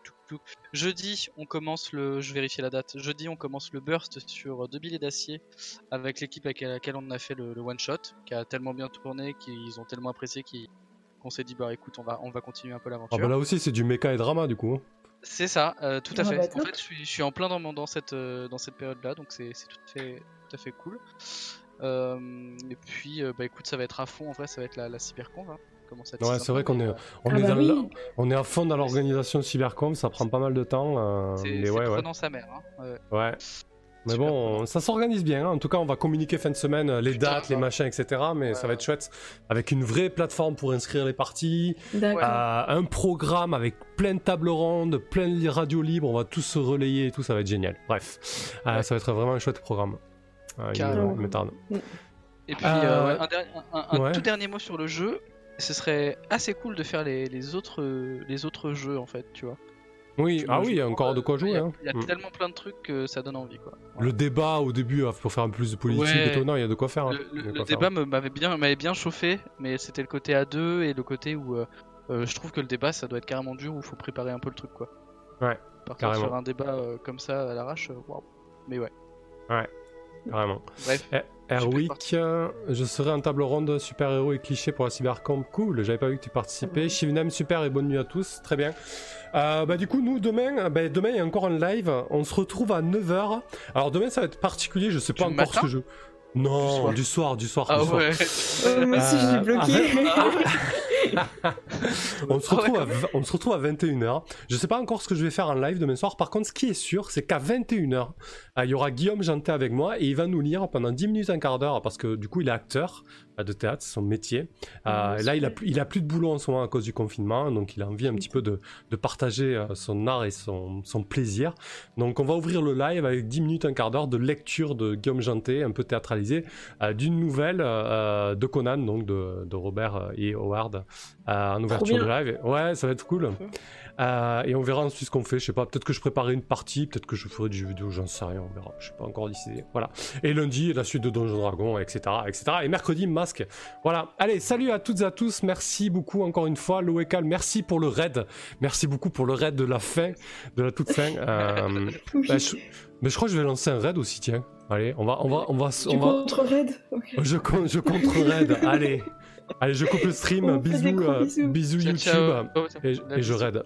Jeudi, on commence le. Je vérifie la date. Jeudi, on commence le burst sur deux billets d'acier avec l'équipe avec laquelle on a fait le, le one shot, qui a tellement bien tourné, qu'ils ont tellement apprécié qu'ils- qu'on s'est dit bah écoute, on va on va continuer un peu Ah, l'aventure. bah là aussi, c'est du méca et drama, du coup. C'est ça, euh, tout à Ah fait. bah, en fait, je suis, je suis en plein dans, dans cette, euh, dans cette période-là, donc c'est c'est tout, à fait- tout à fait cool. Euh, et puis, euh, bah écoute, ça va être à fond. En vrai, ça va être la, la cyberconf. Hein. Comment ça Ouais, c'est vrai qu'on est, on, Ah est bah dans oui. la- on est à fond dans l'organisation Cybercom, ça prend pas mal de temps. euh, C'est ouais, sa mère. Hein. ouais. Ouais. Mais Super bon, ça s'organise bien. hein. En tout cas, on va communiquer fin de semaine euh, les Putain, dates, les machins, etc. Mais Ouais, ça va être chouette. Avec une vraie plateforme pour inscrire les parties, D'accord. euh, un programme avec plein de tables rondes, plein de radios libres. On va tous se relayer et tout. Ça va être génial. Bref, Euh, ça va être vraiment un chouette programme. Euh, il Carrément. me- m'étonne. Et puis, Euh, euh, un, dernier- un- un ouais. tout dernier mot sur le jeu. Ce serait assez cool de faire les, les autres, les autres jeux en fait, tu vois. Oui, ah oui, il y a encore de quoi jouer. Il y a, hein. il y a Mm. tellement plein de trucs que ça donne envie quoi. Le débat au début, euh, pour faire un peu plus de politique Ouais. et tout, non, il y a de quoi faire. hein. Le, débat m'avait bien, m'avait bien chauffé, mais c'était le côté A2 et le côté où euh, euh, je trouve que le débat ça doit être carrément dur où il faut préparer un peu le truc quoi. Ouais, Partir carrément. sur un débat euh, comme ça à l'arrache, waouh. Mais ouais, Carrément. bref. Eh, Erwick, euh, je serai en table ronde super-héros et clichés pour la cybercamp. Cool, j'avais pas vu que tu participais. Mhm. Shivnem, super et bonne nuit à tous. Très bien. Euh, bah, du coup, nous, demain, euh, bah, demain, il y a encore un live. On se retrouve à 9h. Alors, demain, ça va être particulier. Je sais pas Du encore ce que je. Non, soir. du soir, du soir. Ah du soir. ouais. Euh, moi aussi, je l'ai bloqué. On se, retrouve à, on se retrouve à 21h. Je sais pas encore ce que je vais faire en live demain soir. Par contre, ce qui est sûr, c'est qu'à 21h, euh, il y aura Guillaume Janté avec moi et il va nous lire pendant 10 minutes, un quart d'heure, parce que du coup, il est acteur de théâtre, c'est son métier. Euh, Ah, là, il a, il a plus de boulot en ce moment à cause du confinement, donc il a envie un petit peu de, de partager euh, son art et son, son plaisir. Donc, on va ouvrir le live avec 10 minutes, un quart d'heure de lecture de Guillaume Janté, un peu théâtralisé, euh, d'une nouvelle euh, de Conan, donc de, de Robert euh, et Howard, euh, en ouverture de live. Ouais, ça va être cool. Euh, et on verra ensuite ce qu'on fait. Je sais pas, peut-être que je préparerai une partie, peut-être que je ferai du jeu vidéo, j'en sais rien, on verra. Je sais pas encore décidé. Voilà. Et lundi, la suite de Donjon Dragon, etc., etc. Et mercredi, masque. Voilà. Allez, salut à toutes et à tous. Merci beaucoup encore une fois, Loécal. Merci pour le raid. Merci beaucoup pour le raid de la fin, de la toute fin. Euh, Oui. bah, je... Mais je crois que je vais lancer un raid aussi, tiens. Allez, on va, on va, on va, Tu on va. contre Red Ok. Je, con- je contre raid. Allez, allez, je coupe le stream. Bisous, euh, bisous. bisous YouTube. ciao. Et, et je raid.